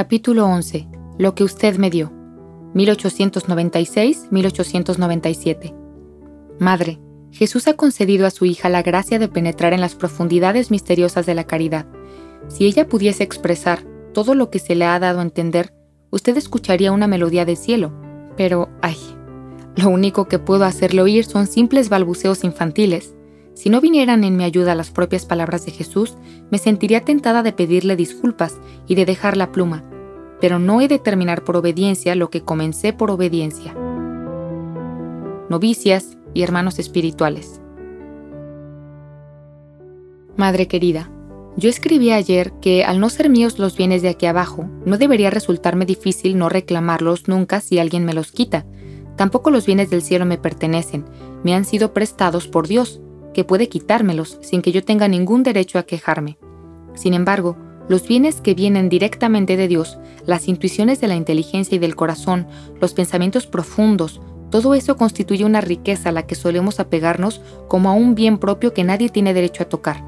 Capítulo 11. Lo que usted me dio. 1896-1897. Madre, Jesús ha concedido a su hija la gracia de penetrar en las profundidades misteriosas de la caridad. Si ella pudiese expresar todo lo que se le ha dado a entender, usted escucharía una melodía de cielo. Pero, ay, lo único que puedo hacerle oír son simples balbuceos infantiles. Si no vinieran en mi ayuda las propias palabras de Jesús, me sentiría tentada de pedirle disculpas y de dejar la pluma, pero no he de terminar por obediencia lo que comencé por obediencia. Novicias y hermanos espirituales. Madre querida, yo escribí ayer que al no ser míos los bienes de aquí abajo, no debería resultarme difícil no reclamarlos nunca si alguien me los quita. Tampoco los bienes del cielo me pertenecen, me han sido prestados por Dios, que puede quitármelos sin que yo tenga ningún derecho a quejarme. Sin embargo, los bienes que vienen directamente de Dios, las intuiciones de la inteligencia y del corazón, los pensamientos profundos, todo eso constituye una riqueza a la que solemos apegarnos como a un bien propio que nadie tiene derecho a tocar.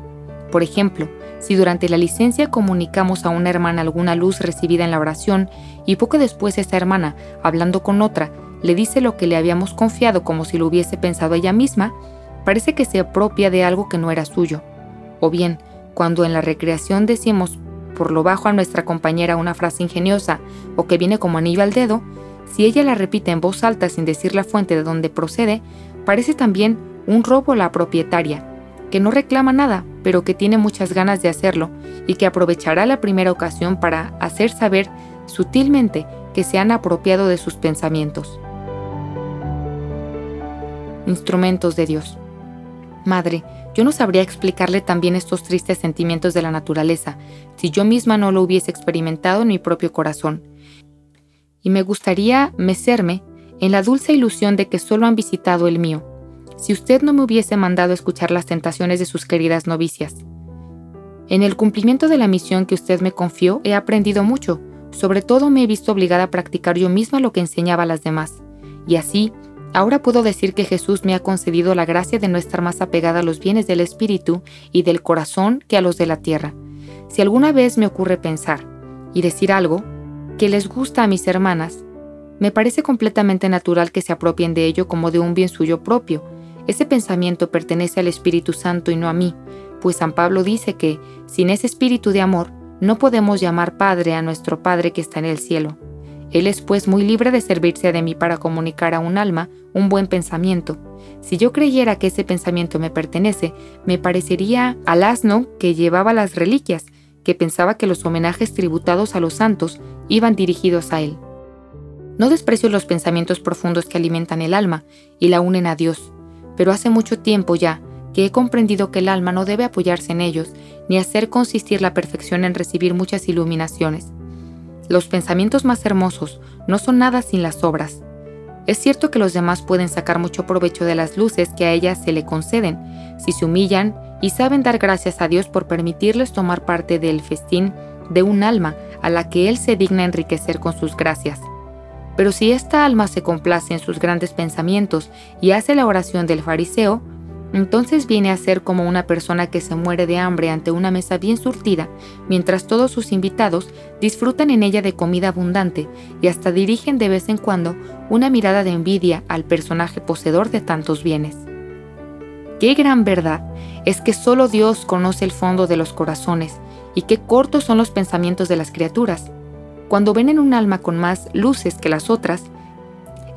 Por ejemplo, si durante la licencia comunicamos a una hermana alguna luz recibida en la oración y poco después esa hermana, hablando con otra, le dice lo que le habíamos confiado como si lo hubiese pensado ella misma, parece que se apropia de algo que no era suyo. O bien, cuando en la recreación decimos por lo bajo a nuestra compañera una frase ingeniosa o que viene como anillo al dedo, si ella la repite en voz alta sin decir la fuente de donde procede, parece también un robo a la propietaria, que no reclama nada, pero que tiene muchas ganas de hacerlo y que aprovechará la primera ocasión para hacer saber sutilmente que se han apropiado de sus pensamientos. Instrumentos de Dios. Madre, yo no sabría explicarle también estos tristes sentimientos de la naturaleza si yo misma no lo hubiese experimentado en mi propio corazón. Y me gustaría mecerme en la dulce ilusión de que solo han visitado el mío, si usted no me hubiese mandado escuchar las tentaciones de sus queridas novicias. En el cumplimiento de la misión que usted me confió he aprendido mucho, sobre todo me he visto obligada a practicar yo misma lo que enseñaba a las demás, y así Ahora puedo decir que Jesús me ha concedido la gracia de no estar más apegada a los bienes del espíritu y del corazón que a los de la tierra. Si alguna vez me ocurre pensar y decir algo que les gusta a mis hermanas, me parece completamente natural que se apropien de ello como de un bien suyo propio. Ese pensamiento pertenece al Espíritu Santo y no a mí, pues San Pablo dice que, sin ese espíritu de amor, no podemos llamar Padre a nuestro Padre que está en el cielo. Él es pues muy libre de servirse de mí para comunicar a un alma un buen pensamiento. Si yo creyera que ese pensamiento me pertenece, me parecería al asno que llevaba las reliquias, que pensaba que los homenajes tributados a los santos iban dirigidos a él. No desprecio los pensamientos profundos que alimentan el alma y la unen a Dios, pero hace mucho tiempo ya que he comprendido que el alma no debe apoyarse en ellos, ni hacer consistir la perfección en recibir muchas iluminaciones. Los pensamientos más hermosos no son nada sin las obras. Es cierto que los demás pueden sacar mucho provecho de las luces que a ellas se le conceden, si se humillan y saben dar gracias a Dios por permitirles tomar parte del festín de un alma a la que Él se digna enriquecer con sus gracias. Pero si esta alma se complace en sus grandes pensamientos y hace la oración del fariseo, entonces viene a ser como una persona que se muere de hambre ante una mesa bien surtida, mientras todos sus invitados disfrutan en ella de comida abundante y hasta dirigen de vez en cuando una mirada de envidia al personaje poseedor de tantos bienes. Qué gran verdad es que solo Dios conoce el fondo de los corazones y qué cortos son los pensamientos de las criaturas. Cuando ven en un alma con más luces que las otras,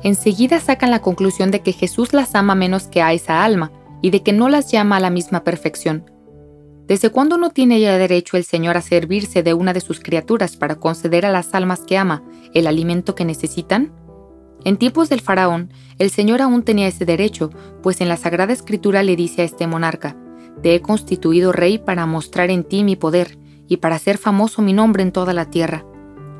enseguida sacan la conclusión de que Jesús las ama menos que a esa alma, y de que no las llama a la misma perfección. ¿Desde cuándo no tiene ya derecho el Señor a servirse de una de sus criaturas para conceder a las almas que ama el alimento que necesitan? En tiempos del faraón, el Señor aún tenía ese derecho, pues en la Sagrada Escritura le dice a este monarca, Te he constituido rey para mostrar en ti mi poder y para hacer famoso mi nombre en toda la tierra.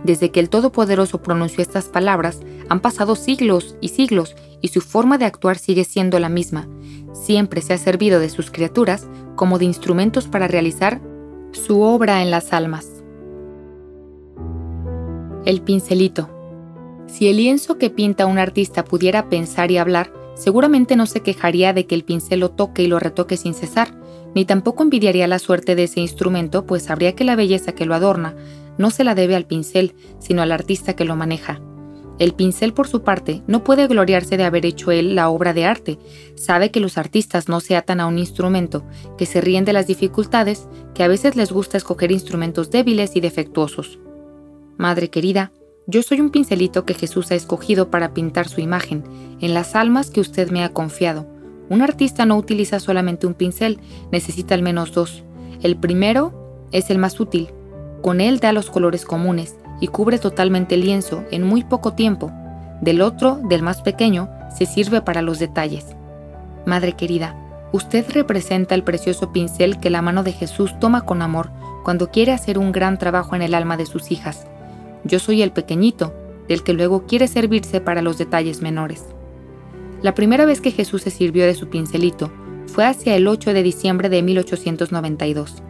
Desde que el Todopoderoso pronunció estas palabras, han pasado siglos y siglos y su forma de actuar sigue siendo la misma. Siempre se ha servido de sus criaturas como de instrumentos para realizar su obra en las almas. El pincelito. Si el lienzo que pinta un artista pudiera pensar y hablar, seguramente no se quejaría de que el pincel lo toque y lo retoque sin cesar, ni tampoco envidiaría la suerte de ese instrumento, pues sabría que la belleza que lo adorna no se la debe al pincel, sino al artista que lo maneja. El pincel, por su parte, no puede gloriarse de haber hecho él la obra de arte. Sabe que los artistas no se atan a un instrumento, que se ríen de las dificultades, que a veces les gusta escoger instrumentos débiles y defectuosos. Madre querida, yo soy un pincelito que Jesús ha escogido para pintar su imagen, en las almas que usted me ha confiado. Un artista no utiliza solamente un pincel, necesita al menos dos. El primero es el más útil. Con él da los colores comunes, y cubre totalmente el lienzo en muy poco tiempo. Del otro, del más pequeño, se sirve para los detalles. Madre querida, usted representa el precioso pincel que la mano de Jesús toma con amor cuando quiere hacer un gran trabajo en el alma de sus hijas. Yo soy el pequeñito, del que luego quiere servirse para los detalles menores. La primera vez que Jesús se sirvió de su pincelito fue hacia el 8 de diciembre de 1892.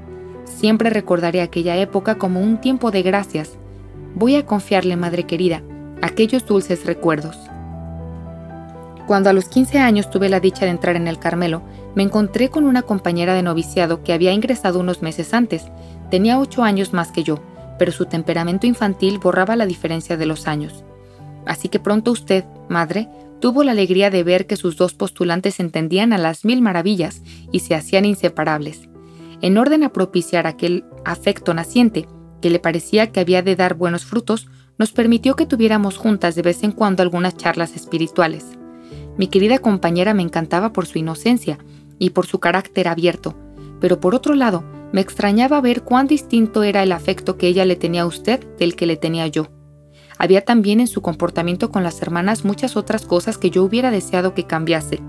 Siempre recordaré aquella época como un tiempo de gracias voy a confiarle, madre querida, aquellos dulces recuerdos. Cuando a los 15 años tuve la dicha de entrar en el Carmelo, me encontré con una compañera de noviciado que había ingresado unos meses antes. Tenía 8 años más que yo, pero su temperamento infantil borraba la diferencia de los años. Así que pronto usted, madre, tuvo la alegría de ver que sus dos postulantes entendían a las mil maravillas y se hacían inseparables. En orden a propiciar aquel afecto naciente, que le parecía que había de dar buenos frutos, nos permitió que tuviéramos juntas de vez en cuando algunas charlas espirituales. Mi querida compañera me encantaba por su inocencia y por su carácter abierto, pero por otro lado, me extrañaba ver cuán distinto era el afecto que ella le tenía a usted del que le tenía yo. Había también en su comportamiento con las hermanas muchas otras cosas que yo hubiera deseado que cambiase.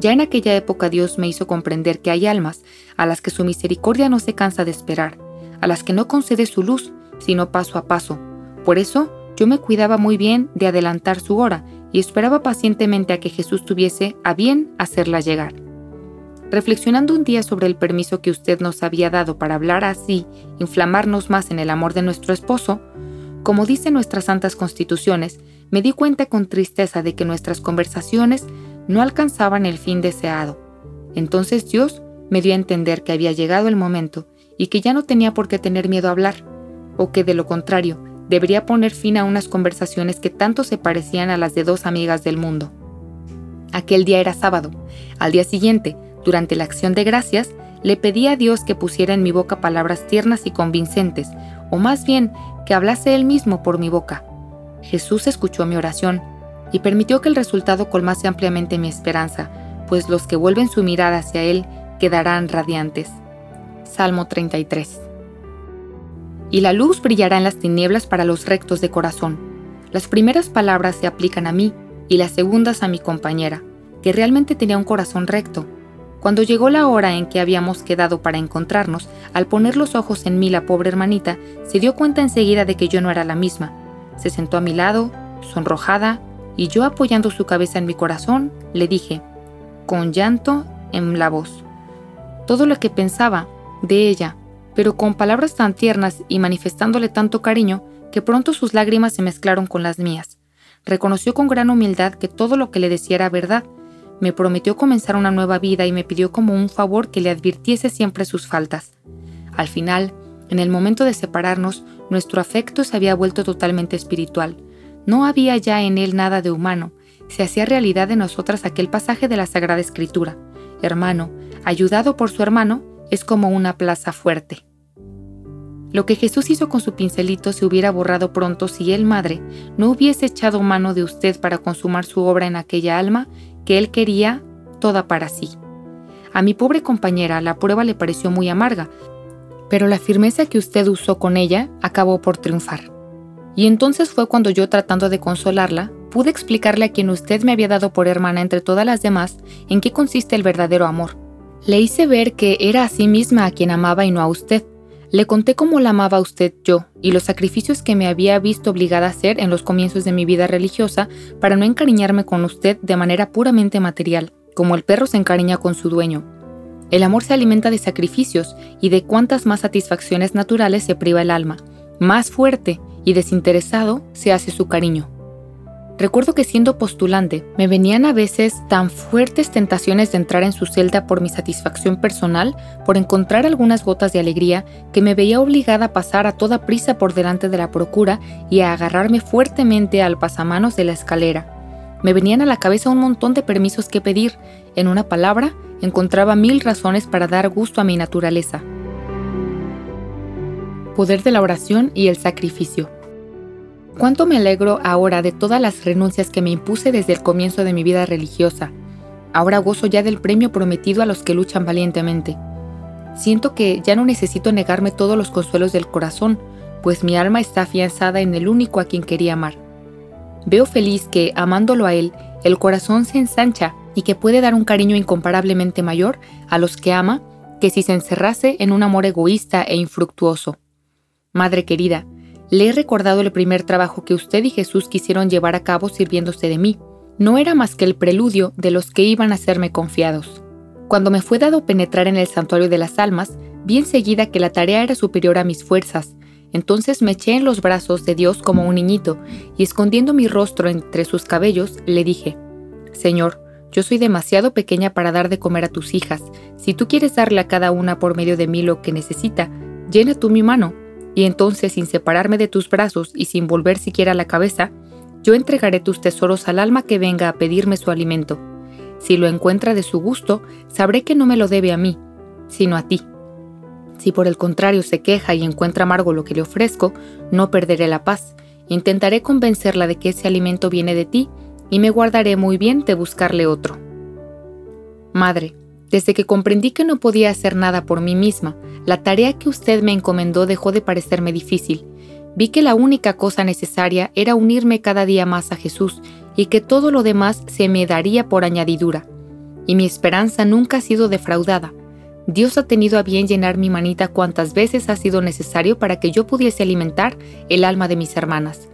Ya en aquella época Dios me hizo comprender que hay almas a las que su misericordia no se cansa de esperar, a las que no concede su luz, sino paso a paso. Por eso yo me cuidaba muy bien de adelantar su hora y esperaba pacientemente a que Jesús tuviese a bien hacerla llegar. Reflexionando un día sobre el permiso que usted nos había dado para hablar así, inflamarnos más en el amor de nuestro esposo, como dicen nuestras santas constituciones, me di cuenta con tristeza de que nuestras conversaciones no alcanzaban el fin deseado. Entonces Dios me dio a entender que había llegado el momento y que ya no tenía por qué tener miedo a hablar, o que de lo contrario, debería poner fin a unas conversaciones que tanto se parecían a las de dos amigas del mundo. Aquel día era sábado. Al día siguiente, durante la acción de gracias, le pedí a Dios que pusiera en mi boca palabras tiernas y convincentes, o más bien que hablase Él mismo por mi boca. Jesús escuchó mi oración y permitió que el resultado colmase ampliamente mi esperanza, pues los que vuelven su mirada hacia Él quedarán radiantes. Salmo 33. Y la luz brillará en las tinieblas para los rectos de corazón. Las primeras palabras se aplican a mí y las segundas a mi compañera, que realmente tenía un corazón recto. Cuando llegó la hora en que habíamos quedado para encontrarnos, al poner los ojos en mí la pobre hermanita, se dio cuenta enseguida de que yo no era la misma. Se sentó a mi lado, sonrojada, y yo apoyando su cabeza en mi corazón, le dije, con llanto en la voz, todo lo que pensaba de ella, pero con palabras tan tiernas y manifestándole tanto cariño que pronto sus lágrimas se mezclaron con las mías. Reconoció con gran humildad que todo lo que le decía era verdad. Me prometió comenzar una nueva vida y me pidió como un favor que le advirtiese siempre sus faltas. Al final, en el momento de separarnos, nuestro afecto se había vuelto totalmente espiritual. No había ya en él nada de humano. Se hacía realidad de nosotras aquel pasaje de la Sagrada Escritura. Hermano, ayudado por su hermano, es como una plaza fuerte. Lo que Jesús hizo con su pincelito se hubiera borrado pronto si él, madre, no hubiese echado mano de usted para consumar su obra en aquella alma que él quería toda para sí. A mi pobre compañera la prueba le pareció muy amarga, pero la firmeza que usted usó con ella acabó por triunfar. Y entonces fue cuando yo tratando de consolarla, pude explicarle a quien usted me había dado por hermana entre todas las demás en qué consiste el verdadero amor, le hice ver que era a sí misma a quien amaba y no a usted. Le conté cómo la amaba a usted yo y los sacrificios que me había visto obligada a hacer en los comienzos de mi vida religiosa para no encariñarme con usted de manera puramente material, como el perro se encariña con su dueño. El amor se alimenta de sacrificios y de cuantas más satisfacciones naturales se priva el alma. Más fuerte y desinteresado se hace su cariño. Recuerdo que siendo postulante me venían a veces tan fuertes tentaciones de entrar en su celda por mi satisfacción personal, por encontrar algunas gotas de alegría, que me veía obligada a pasar a toda prisa por delante de la procura y a agarrarme fuertemente al pasamanos de la escalera. Me venían a la cabeza un montón de permisos que pedir, en una palabra, encontraba mil razones para dar gusto a mi naturaleza. Poder de la oración y el sacrificio. Cuánto me alegro ahora de todas las renuncias que me impuse desde el comienzo de mi vida religiosa. Ahora gozo ya del premio prometido a los que luchan valientemente. Siento que ya no necesito negarme todos los consuelos del corazón, pues mi alma está afianzada en el único a quien quería amar. Veo feliz que, amándolo a él, el corazón se ensancha y que puede dar un cariño incomparablemente mayor a los que ama que si se encerrase en un amor egoísta e infructuoso. Madre querida, le he recordado el primer trabajo que usted y Jesús quisieron llevar a cabo sirviéndose de mí. No era más que el preludio de los que iban a serme confiados. Cuando me fue dado penetrar en el santuario de las almas, vi enseguida que la tarea era superior a mis fuerzas. Entonces me eché en los brazos de Dios como un niñito, y escondiendo mi rostro entre sus cabellos, le dije, Señor, yo soy demasiado pequeña para dar de comer a tus hijas. Si tú quieres darle a cada una por medio de mí lo que necesita, llena tú mi mano y entonces sin separarme de tus brazos y sin volver siquiera la cabeza, yo entregaré tus tesoros al alma que venga a pedirme su alimento. Si lo encuentra de su gusto, sabré que no me lo debe a mí, sino a ti. Si por el contrario se queja y encuentra amargo lo que le ofrezco, no perderé la paz. Intentaré convencerla de que ese alimento viene de ti y me guardaré muy bien de buscarle otro. Madre, desde que comprendí que no podía hacer nada por mí misma, la tarea que usted me encomendó dejó de parecerme difícil. Vi que la única cosa necesaria era unirme cada día más a Jesús y que todo lo demás se me daría por añadidura. Y mi esperanza nunca ha sido defraudada. Dios ha tenido a bien llenar mi manita cuantas veces ha sido necesario para que yo pudiese alimentar el alma de mis hermanas.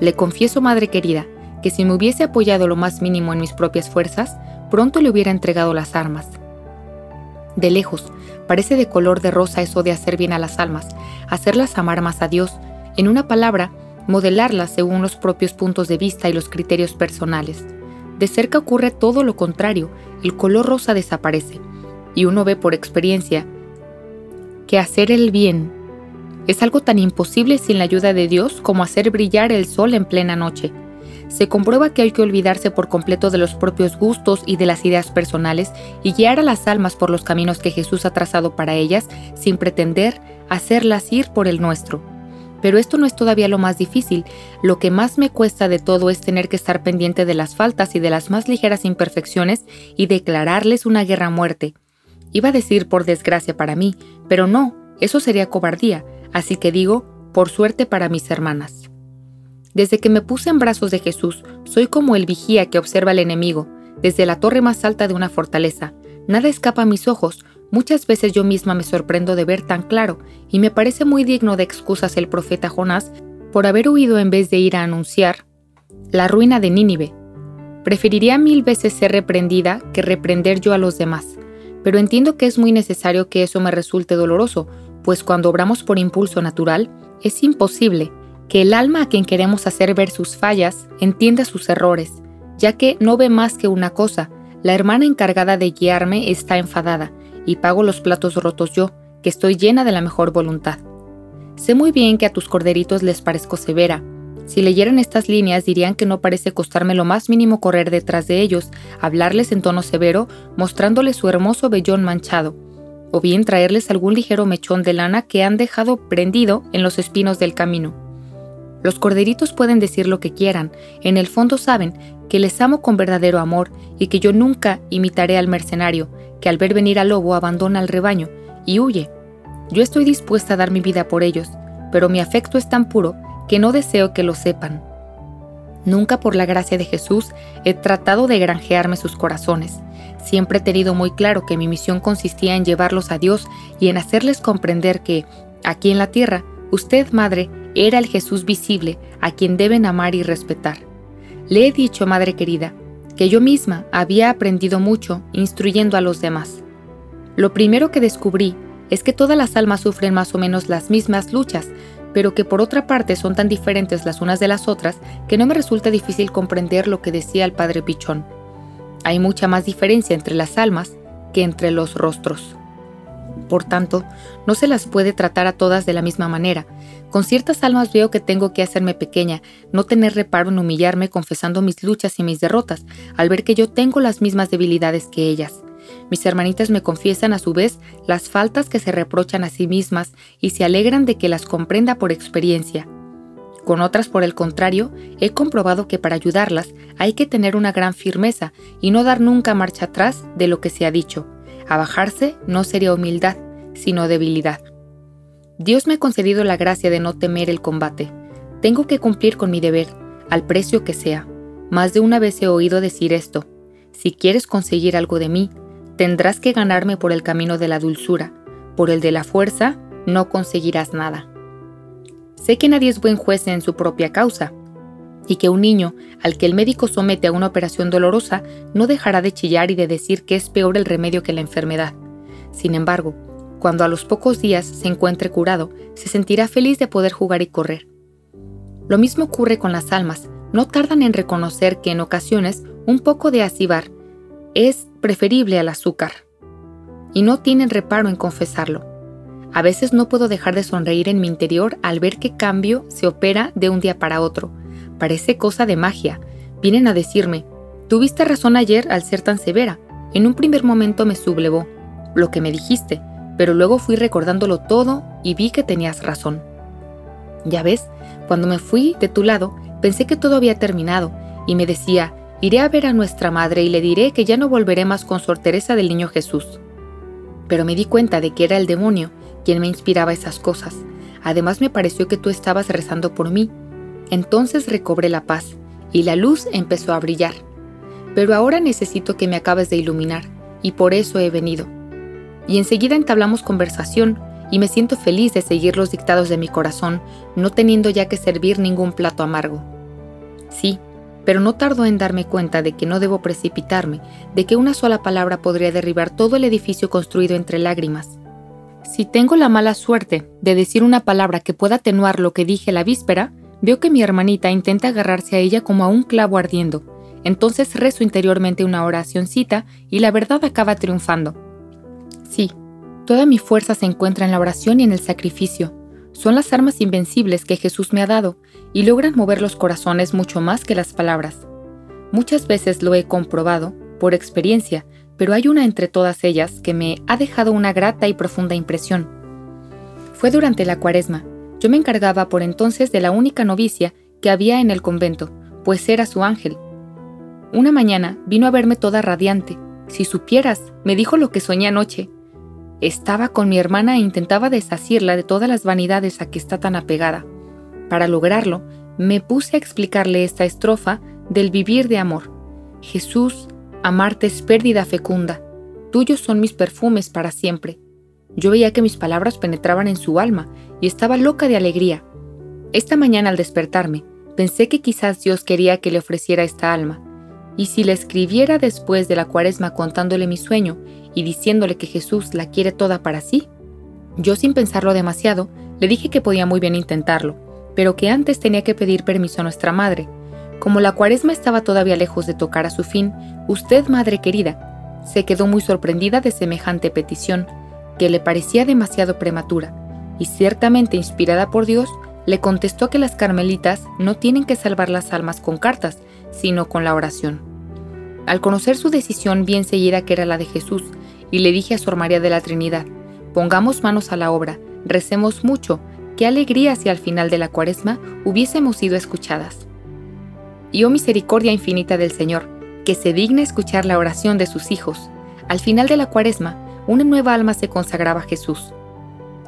Le confieso, Madre querida, que si me hubiese apoyado lo más mínimo en mis propias fuerzas, pronto le hubiera entregado las armas. De lejos, parece de color de rosa eso de hacer bien a las almas, hacerlas amar más a Dios, en una palabra, modelarlas según los propios puntos de vista y los criterios personales. De cerca ocurre todo lo contrario, el color rosa desaparece, y uno ve por experiencia que hacer el bien es algo tan imposible sin la ayuda de Dios como hacer brillar el sol en plena noche se comprueba que hay que olvidarse por completo de los propios gustos y de las ideas personales y guiar a las almas por los caminos que Jesús ha trazado para ellas sin pretender hacerlas ir por el nuestro. Pero esto no es todavía lo más difícil, lo que más me cuesta de todo es tener que estar pendiente de las faltas y de las más ligeras imperfecciones y declararles una guerra a muerte. Iba a decir por desgracia para mí, pero no, eso sería cobardía, así que digo, por suerte para mis hermanas. Desde que me puse en brazos de Jesús, soy como el vigía que observa al enemigo, desde la torre más alta de una fortaleza. Nada escapa a mis ojos, muchas veces yo misma me sorprendo de ver tan claro, y me parece muy digno de excusas el profeta Jonás por haber huido en vez de ir a anunciar la ruina de Nínive. Preferiría mil veces ser reprendida que reprender yo a los demás, pero entiendo que es muy necesario que eso me resulte doloroso, pues cuando obramos por impulso natural, es imposible que el alma a quien queremos hacer ver sus fallas entienda sus errores, ya que no ve más que una cosa, la hermana encargada de guiarme está enfadada y pago los platos rotos yo, que estoy llena de la mejor voluntad. Sé muy bien que a tus corderitos les parezco severa. Si leyeran estas líneas dirían que no parece costarme lo más mínimo correr detrás de ellos, hablarles en tono severo, mostrándoles su hermoso vellón manchado, o bien traerles algún ligero mechón de lana que han dejado prendido en los espinos del camino. Los corderitos pueden decir lo que quieran, en el fondo saben que les amo con verdadero amor y que yo nunca imitaré al mercenario, que al ver venir al lobo abandona al rebaño y huye. Yo estoy dispuesta a dar mi vida por ellos, pero mi afecto es tan puro que no deseo que lo sepan. Nunca por la gracia de Jesús he tratado de granjearme sus corazones. Siempre he tenido muy claro que mi misión consistía en llevarlos a Dios y en hacerles comprender que, aquí en la tierra, usted, Madre, era el Jesús visible a quien deben amar y respetar. Le he dicho, Madre querida, que yo misma había aprendido mucho instruyendo a los demás. Lo primero que descubrí es que todas las almas sufren más o menos las mismas luchas, pero que por otra parte son tan diferentes las unas de las otras que no me resulta difícil comprender lo que decía el padre Pichón. Hay mucha más diferencia entre las almas que entre los rostros. Por tanto, no se las puede tratar a todas de la misma manera. Con ciertas almas veo que tengo que hacerme pequeña, no tener reparo en humillarme confesando mis luchas y mis derrotas, al ver que yo tengo las mismas debilidades que ellas. Mis hermanitas me confiesan a su vez las faltas que se reprochan a sí mismas y se alegran de que las comprenda por experiencia. Con otras, por el contrario, he comprobado que para ayudarlas hay que tener una gran firmeza y no dar nunca marcha atrás de lo que se ha dicho. Abajarse no sería humildad, sino debilidad. Dios me ha concedido la gracia de no temer el combate. Tengo que cumplir con mi deber, al precio que sea. Más de una vez he oído decir esto. Si quieres conseguir algo de mí, tendrás que ganarme por el camino de la dulzura. Por el de la fuerza, no conseguirás nada. Sé que nadie es buen juez en su propia causa, y que un niño al que el médico somete a una operación dolorosa no dejará de chillar y de decir que es peor el remedio que la enfermedad. Sin embargo, cuando a los pocos días se encuentre curado, se sentirá feliz de poder jugar y correr. Lo mismo ocurre con las almas, no tardan en reconocer que en ocasiones un poco de acibar es preferible al azúcar, y no tienen reparo en confesarlo. A veces no puedo dejar de sonreír en mi interior al ver qué cambio se opera de un día para otro. Parece cosa de magia. Vienen a decirme, tuviste razón ayer al ser tan severa. En un primer momento me sublevó lo que me dijiste, pero luego fui recordándolo todo y vi que tenías razón. Ya ves, cuando me fui de tu lado, pensé que todo había terminado y me decía, iré a ver a nuestra madre y le diré que ya no volveré más con Sor Teresa del Niño Jesús. Pero me di cuenta de que era el demonio quien me inspiraba esas cosas. Además me pareció que tú estabas rezando por mí. Entonces recobré la paz y la luz empezó a brillar. Pero ahora necesito que me acabes de iluminar y por eso he venido. Y enseguida entablamos conversación y me siento feliz de seguir los dictados de mi corazón, no teniendo ya que servir ningún plato amargo. Sí, pero no tardo en darme cuenta de que no debo precipitarme, de que una sola palabra podría derribar todo el edificio construido entre lágrimas. Si tengo la mala suerte de decir una palabra que pueda atenuar lo que dije la víspera, veo que mi hermanita intenta agarrarse a ella como a un clavo ardiendo. Entonces rezo interiormente una oracióncita y la verdad acaba triunfando. Sí, toda mi fuerza se encuentra en la oración y en el sacrificio. Son las armas invencibles que Jesús me ha dado y logran mover los corazones mucho más que las palabras. Muchas veces lo he comprobado, por experiencia, pero hay una entre todas ellas que me ha dejado una grata y profunda impresión. Fue durante la cuaresma. Yo me encargaba por entonces de la única novicia que había en el convento, pues era su ángel. Una mañana vino a verme toda radiante. Si supieras, me dijo lo que soñé anoche. Estaba con mi hermana e intentaba desasirla de todas las vanidades a que está tan apegada. Para lograrlo, me puse a explicarle esta estrofa del vivir de amor. Jesús, Amarte es pérdida fecunda. Tuyos son mis perfumes para siempre. Yo veía que mis palabras penetraban en su alma y estaba loca de alegría. Esta mañana al despertarme, pensé que quizás Dios quería que le ofreciera esta alma, y si le escribiera después de la cuaresma contándole mi sueño y diciéndole que Jesús la quiere toda para sí, yo sin pensarlo demasiado, le dije que podía muy bien intentarlo, pero que antes tenía que pedir permiso a nuestra madre, como la cuaresma estaba todavía lejos de tocar a su fin, usted, madre querida, se quedó muy sorprendida de semejante petición, que le parecía demasiado prematura, y ciertamente inspirada por Dios, le contestó que las carmelitas no tienen que salvar las almas con cartas, sino con la oración. Al conocer su decisión bien seguida que era la de Jesús, y le dije a Sor María de la Trinidad, pongamos manos a la obra, recemos mucho, qué alegría si al final de la cuaresma hubiésemos sido escuchadas y oh misericordia infinita del Señor, que se digna escuchar la oración de sus hijos. Al final de la cuaresma, una nueva alma se consagraba a Jesús.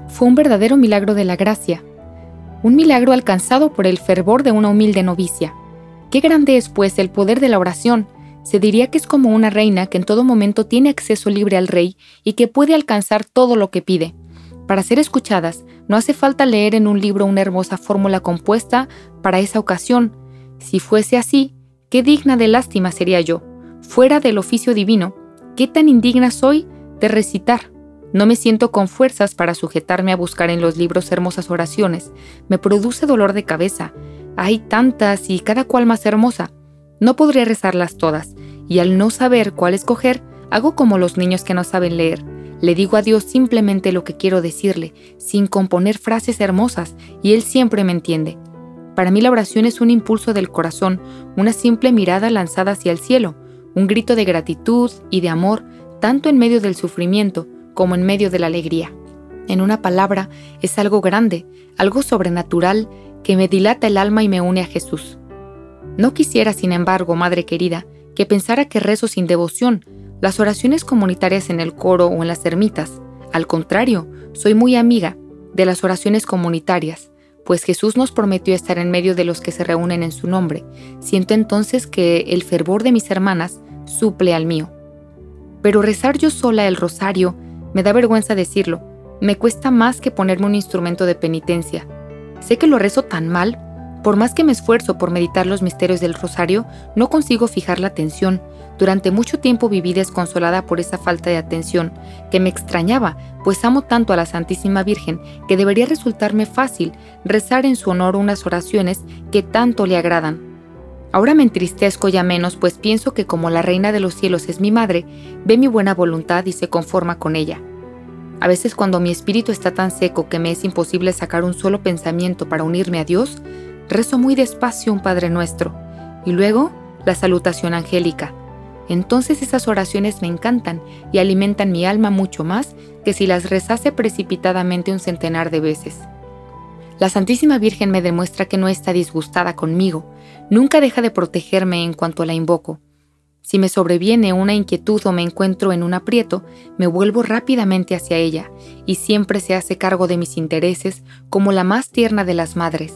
Fue un verdadero milagro de la gracia, un milagro alcanzado por el fervor de una humilde novicia. Qué grande es, pues, el poder de la oración. Se diría que es como una reina que en todo momento tiene acceso libre al rey y que puede alcanzar todo lo que pide. Para ser escuchadas, no hace falta leer en un libro una hermosa fórmula compuesta para esa ocasión, si fuese así, qué digna de lástima sería yo, fuera del oficio divino, qué tan indigna soy de recitar. No me siento con fuerzas para sujetarme a buscar en los libros hermosas oraciones. Me produce dolor de cabeza. Hay tantas y cada cual más hermosa. No podría rezarlas todas, y al no saber cuál escoger, hago como los niños que no saben leer. Le digo a Dios simplemente lo que quiero decirle, sin componer frases hermosas, y Él siempre me entiende. Para mí la oración es un impulso del corazón, una simple mirada lanzada hacia el cielo, un grito de gratitud y de amor, tanto en medio del sufrimiento como en medio de la alegría. En una palabra, es algo grande, algo sobrenatural que me dilata el alma y me une a Jesús. No quisiera, sin embargo, Madre querida, que pensara que rezo sin devoción, las oraciones comunitarias en el coro o en las ermitas. Al contrario, soy muy amiga de las oraciones comunitarias, pues Jesús nos prometió estar en medio de los que se reúnen en su nombre. Siento entonces que el fervor de mis hermanas suple al mío. Pero rezar yo sola el rosario, me da vergüenza decirlo, me cuesta más que ponerme un instrumento de penitencia. Sé que lo rezo tan mal por más que me esfuerzo por meditar los misterios del rosario, no consigo fijar la atención. Durante mucho tiempo viví desconsolada por esa falta de atención, que me extrañaba, pues amo tanto a la Santísima Virgen que debería resultarme fácil rezar en su honor unas oraciones que tanto le agradan. Ahora me entristezco ya menos, pues pienso que como la Reina de los cielos es mi madre, ve mi buena voluntad y se conforma con ella. A veces cuando mi espíritu está tan seco que me es imposible sacar un solo pensamiento para unirme a Dios, rezo muy despacio un Padre Nuestro y luego la salutación angélica. Entonces esas oraciones me encantan y alimentan mi alma mucho más que si las rezase precipitadamente un centenar de veces. La Santísima Virgen me demuestra que no está disgustada conmigo, nunca deja de protegerme en cuanto la invoco. Si me sobreviene una inquietud o me encuentro en un aprieto, me vuelvo rápidamente hacia ella y siempre se hace cargo de mis intereses como la más tierna de las madres.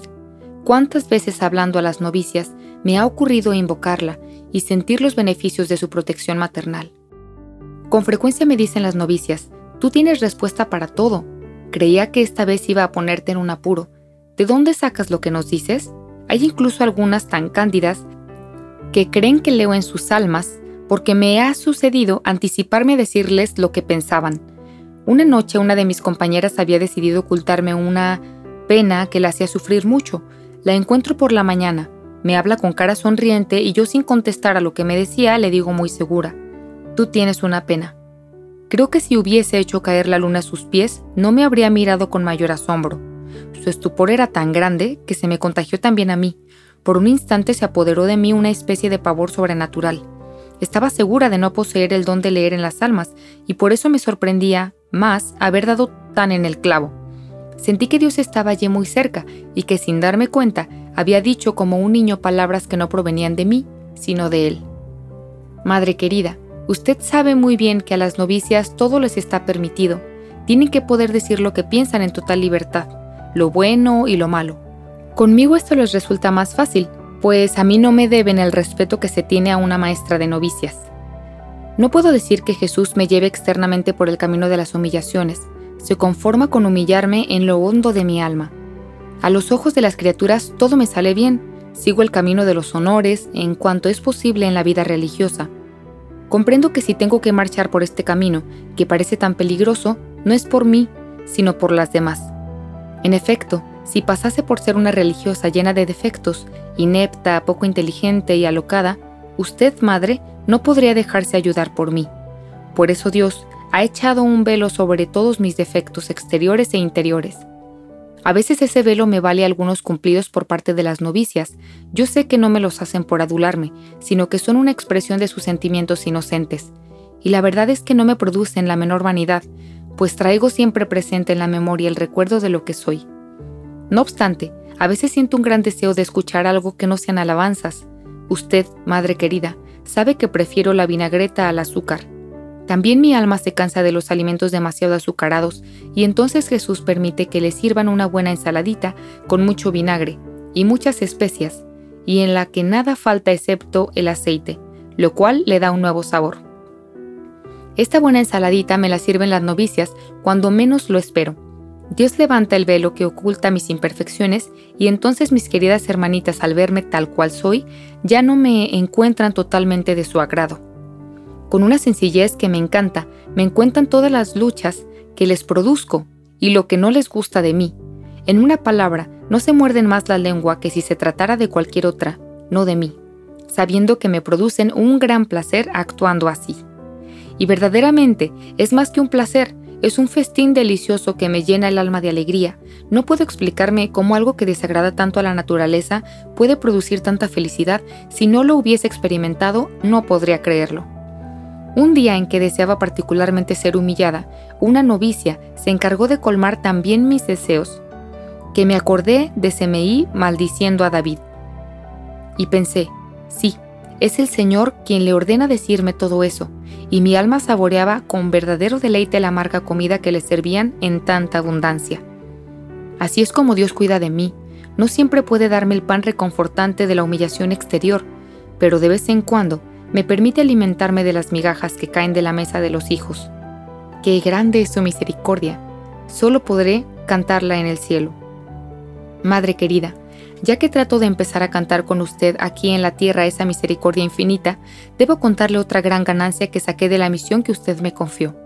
¿Cuántas veces hablando a las novicias me ha ocurrido invocarla y sentir los beneficios de su protección maternal? Con frecuencia me dicen las novicias, tú tienes respuesta para todo. Creía que esta vez iba a ponerte en un apuro. ¿De dónde sacas lo que nos dices? Hay incluso algunas tan cándidas que creen que leo en sus almas porque me ha sucedido anticiparme a decirles lo que pensaban. Una noche una de mis compañeras había decidido ocultarme una pena que la hacía sufrir mucho, la encuentro por la mañana, me habla con cara sonriente y yo sin contestar a lo que me decía le digo muy segura, tú tienes una pena. Creo que si hubiese hecho caer la luna a sus pies, no me habría mirado con mayor asombro. Su estupor era tan grande que se me contagió también a mí. Por un instante se apoderó de mí una especie de pavor sobrenatural. Estaba segura de no poseer el don de leer en las almas, y por eso me sorprendía más haber dado tan en el clavo. Sentí que Dios estaba allí muy cerca y que sin darme cuenta había dicho como un niño palabras que no provenían de mí, sino de Él. Madre querida, usted sabe muy bien que a las novicias todo les está permitido. Tienen que poder decir lo que piensan en total libertad, lo bueno y lo malo. Conmigo esto les resulta más fácil, pues a mí no me deben el respeto que se tiene a una maestra de novicias. No puedo decir que Jesús me lleve externamente por el camino de las humillaciones, se conforma con humillarme en lo hondo de mi alma. A los ojos de las criaturas todo me sale bien, sigo el camino de los honores en cuanto es posible en la vida religiosa. Comprendo que si tengo que marchar por este camino, que parece tan peligroso, no es por mí, sino por las demás. En efecto, si pasase por ser una religiosa llena de defectos, inepta, poco inteligente y alocada, usted, madre, no podría dejarse ayudar por mí. Por eso Dios, ha echado un velo sobre todos mis defectos exteriores e interiores. A veces ese velo me vale algunos cumplidos por parte de las novicias. Yo sé que no me los hacen por adularme, sino que son una expresión de sus sentimientos inocentes. Y la verdad es que no me producen la menor vanidad, pues traigo siempre presente en la memoria el recuerdo de lo que soy. No obstante, a veces siento un gran deseo de escuchar algo que no sean alabanzas. Usted, madre querida, sabe que prefiero la vinagreta al azúcar también mi alma se cansa de los alimentos demasiado azucarados y entonces Jesús permite que le sirvan una buena ensaladita con mucho vinagre y muchas especias, y en la que nada falta excepto el aceite, lo cual le da un nuevo sabor. Esta buena ensaladita me la sirven las novicias cuando menos lo espero. Dios levanta el velo que oculta mis imperfecciones y entonces mis queridas hermanitas al verme tal cual soy ya no me encuentran totalmente de su agrado con una sencillez que me encanta, me encuentran todas las luchas que les produzco y lo que no les gusta de mí. En una palabra, no se muerden más la lengua que si se tratara de cualquier otra, no de mí, sabiendo que me producen un gran placer actuando así. Y verdaderamente es más que un placer, es un festín delicioso que me llena el alma de alegría. No puedo explicarme cómo algo que desagrada tanto a la naturaleza puede producir tanta felicidad. Si no lo hubiese experimentado, no podría creerlo. Un día en que deseaba particularmente ser humillada, una novicia se encargó de colmar también mis deseos, que me acordé de Semeí maldiciendo a David. Y pensé, sí, es el Señor quien le ordena decirme todo eso, y mi alma saboreaba con verdadero deleite la amarga comida que le servían en tanta abundancia. Así es como Dios cuida de mí. No siempre puede darme el pan reconfortante de la humillación exterior, pero de vez en cuando me permite alimentarme de las migajas que caen de la mesa de los hijos. Qué grande es su misericordia. Solo podré cantarla en el cielo. Madre querida, ya que trato de empezar a cantar con usted aquí en la tierra esa misericordia infinita, debo contarle otra gran ganancia que saqué de la misión que usted me confió.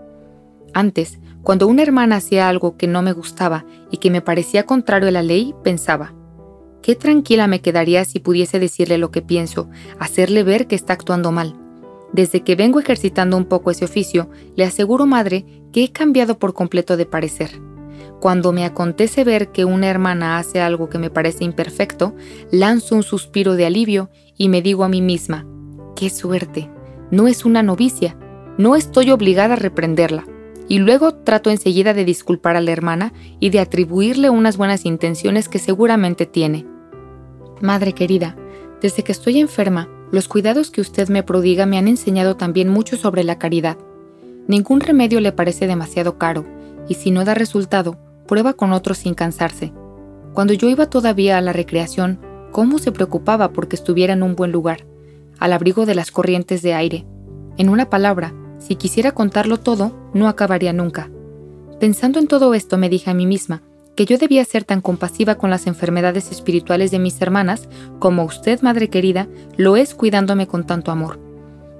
Antes, cuando una hermana hacía algo que no me gustaba y que me parecía contrario a la ley, pensaba, qué tranquila me quedaría si pudiese decirle lo que pienso, hacerle ver que está actuando mal. Desde que vengo ejercitando un poco ese oficio, le aseguro, madre, que he cambiado por completo de parecer. Cuando me acontece ver que una hermana hace algo que me parece imperfecto, lanzo un suspiro de alivio y me digo a mí misma, qué suerte, no es una novicia, no estoy obligada a reprenderla. Y luego trato enseguida de disculpar a la hermana y de atribuirle unas buenas intenciones que seguramente tiene. Madre querida, desde que estoy enferma, los cuidados que usted me prodiga me han enseñado también mucho sobre la caridad. Ningún remedio le parece demasiado caro, y si no da resultado, prueba con otros sin cansarse. Cuando yo iba todavía a la recreación, cómo se preocupaba porque estuviera en un buen lugar, al abrigo de las corrientes de aire. En una palabra, si quisiera contarlo todo, no acabaría nunca. Pensando en todo esto, me dije a mí misma que yo debía ser tan compasiva con las enfermedades espirituales de mis hermanas como usted, madre querida, lo es cuidándome con tanto amor.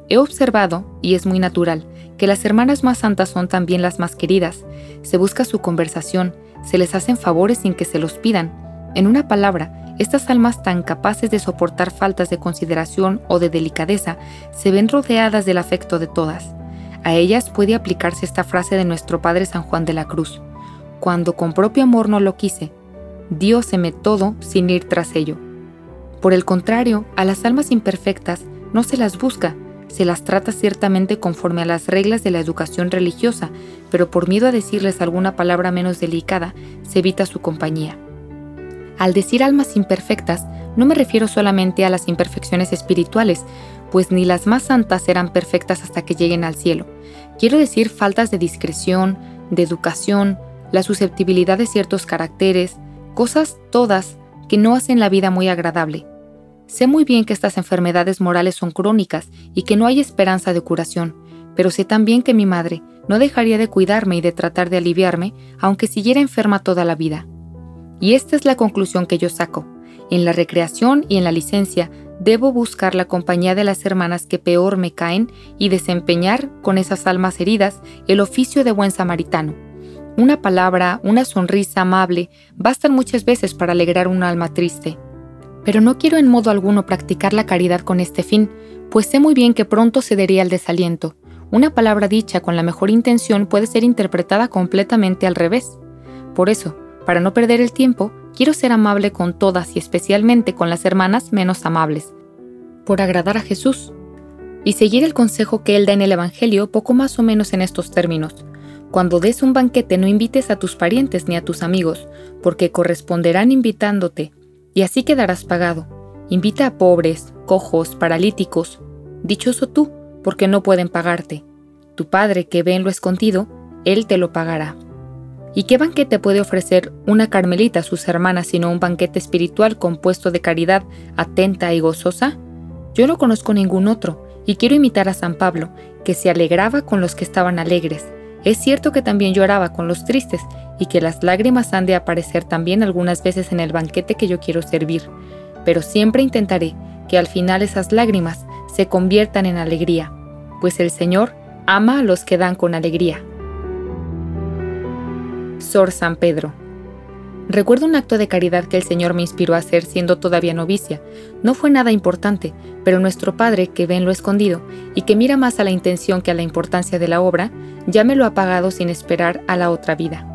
He observado, y es muy natural, que las hermanas más santas son también las más queridas. Se busca su conversación, se les hacen favores sin que se los pidan. En una palabra, estas almas tan capaces de soportar faltas de consideración o de delicadeza se ven rodeadas del afecto de todas. A ellas puede aplicarse esta frase de nuestro Padre San Juan de la Cruz. Cuando con propio amor no lo quise, me todo sin ir tras ello. Por el contrario, a las almas imperfectas no se las busca, se las trata ciertamente conforme a las reglas de la educación religiosa, pero por miedo a decirles alguna palabra menos delicada, se evita su compañía. Al decir almas imperfectas, no me refiero solamente a las imperfecciones espirituales, pues ni las más santas serán perfectas hasta que lleguen al cielo. Quiero decir faltas de discreción, de educación, la susceptibilidad de ciertos caracteres, cosas todas que no hacen la vida muy agradable. Sé muy bien que estas enfermedades morales son crónicas y que no hay esperanza de curación, pero sé también que mi madre no dejaría de cuidarme y de tratar de aliviarme, aunque siguiera enferma toda la vida. Y esta es la conclusión que yo saco. En la recreación y en la licencia debo buscar la compañía de las hermanas que peor me caen y desempeñar con esas almas heridas el oficio de buen samaritano. Una palabra, una sonrisa amable bastan muchas veces para alegrar un alma triste pero no quiero en modo alguno practicar la caridad con este fin, pues sé muy bien que pronto cedería al desaliento. Una palabra dicha con la mejor intención puede ser interpretada completamente al revés. Por eso, para no perder el tiempo, quiero ser amable con todas y especialmente con las hermanas menos amables, por agradar a Jesús, y seguir el consejo que él da en el Evangelio poco más o menos en estos términos. Cuando des un banquete no invites a tus parientes ni a tus amigos, porque corresponderán invitándote y así quedarás pagado. Invita a pobres, cojos, paralíticos. Dichoso tú, porque no pueden pagarte. Tu Padre que ve en lo escondido, Él te lo pagará. ¿Y qué banquete puede ofrecer una carmelita a sus hermanas sino un banquete espiritual compuesto de caridad atenta y gozosa? Yo no conozco ningún otro, y quiero imitar a San Pablo, que se alegraba con los que estaban alegres. Es cierto que también lloraba con los tristes, y que las lágrimas han de aparecer también algunas veces en el banquete que yo quiero servir, pero siempre intentaré que al final esas lágrimas se conviertan en alegría, pues el Señor ama a los que dan con alegría. Sor San Pedro. Recuerdo un acto de caridad que el Señor me inspiró a hacer siendo todavía novicia. No fue nada importante, pero nuestro Padre, que ve en lo escondido y que mira más a la intención que a la importancia de la obra, ya me lo ha pagado sin esperar a la otra vida.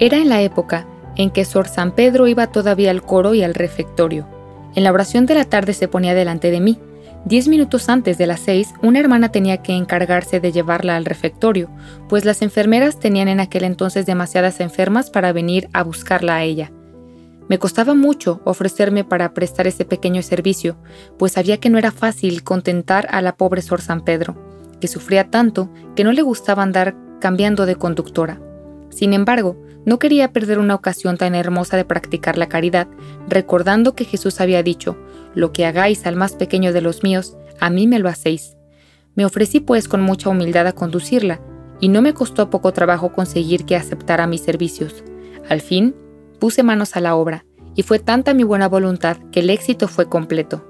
Era en la época en que Sor San Pedro iba todavía al coro y al refectorio. En la oración de la tarde se ponía delante de mí, Diez minutos antes de las seis, una hermana tenía que encargarse de llevarla al refectorio, pues las enfermeras tenían en aquel entonces demasiadas enfermas para venir a buscarla a ella. Me costaba mucho ofrecerme para prestar ese pequeño servicio, pues sabía que no era fácil contentar a la pobre Sor San Pedro, que sufría tanto que no le gustaba andar cambiando de conductora. Sin embargo, no quería perder una ocasión tan hermosa de practicar la caridad, recordando que Jesús había dicho, lo que hagáis al más pequeño de los míos, a mí me lo hacéis. Me ofrecí pues con mucha humildad a conducirla, y no me costó poco trabajo conseguir que aceptara mis servicios. Al fin, puse manos a la obra, y fue tanta mi buena voluntad que el éxito fue completo.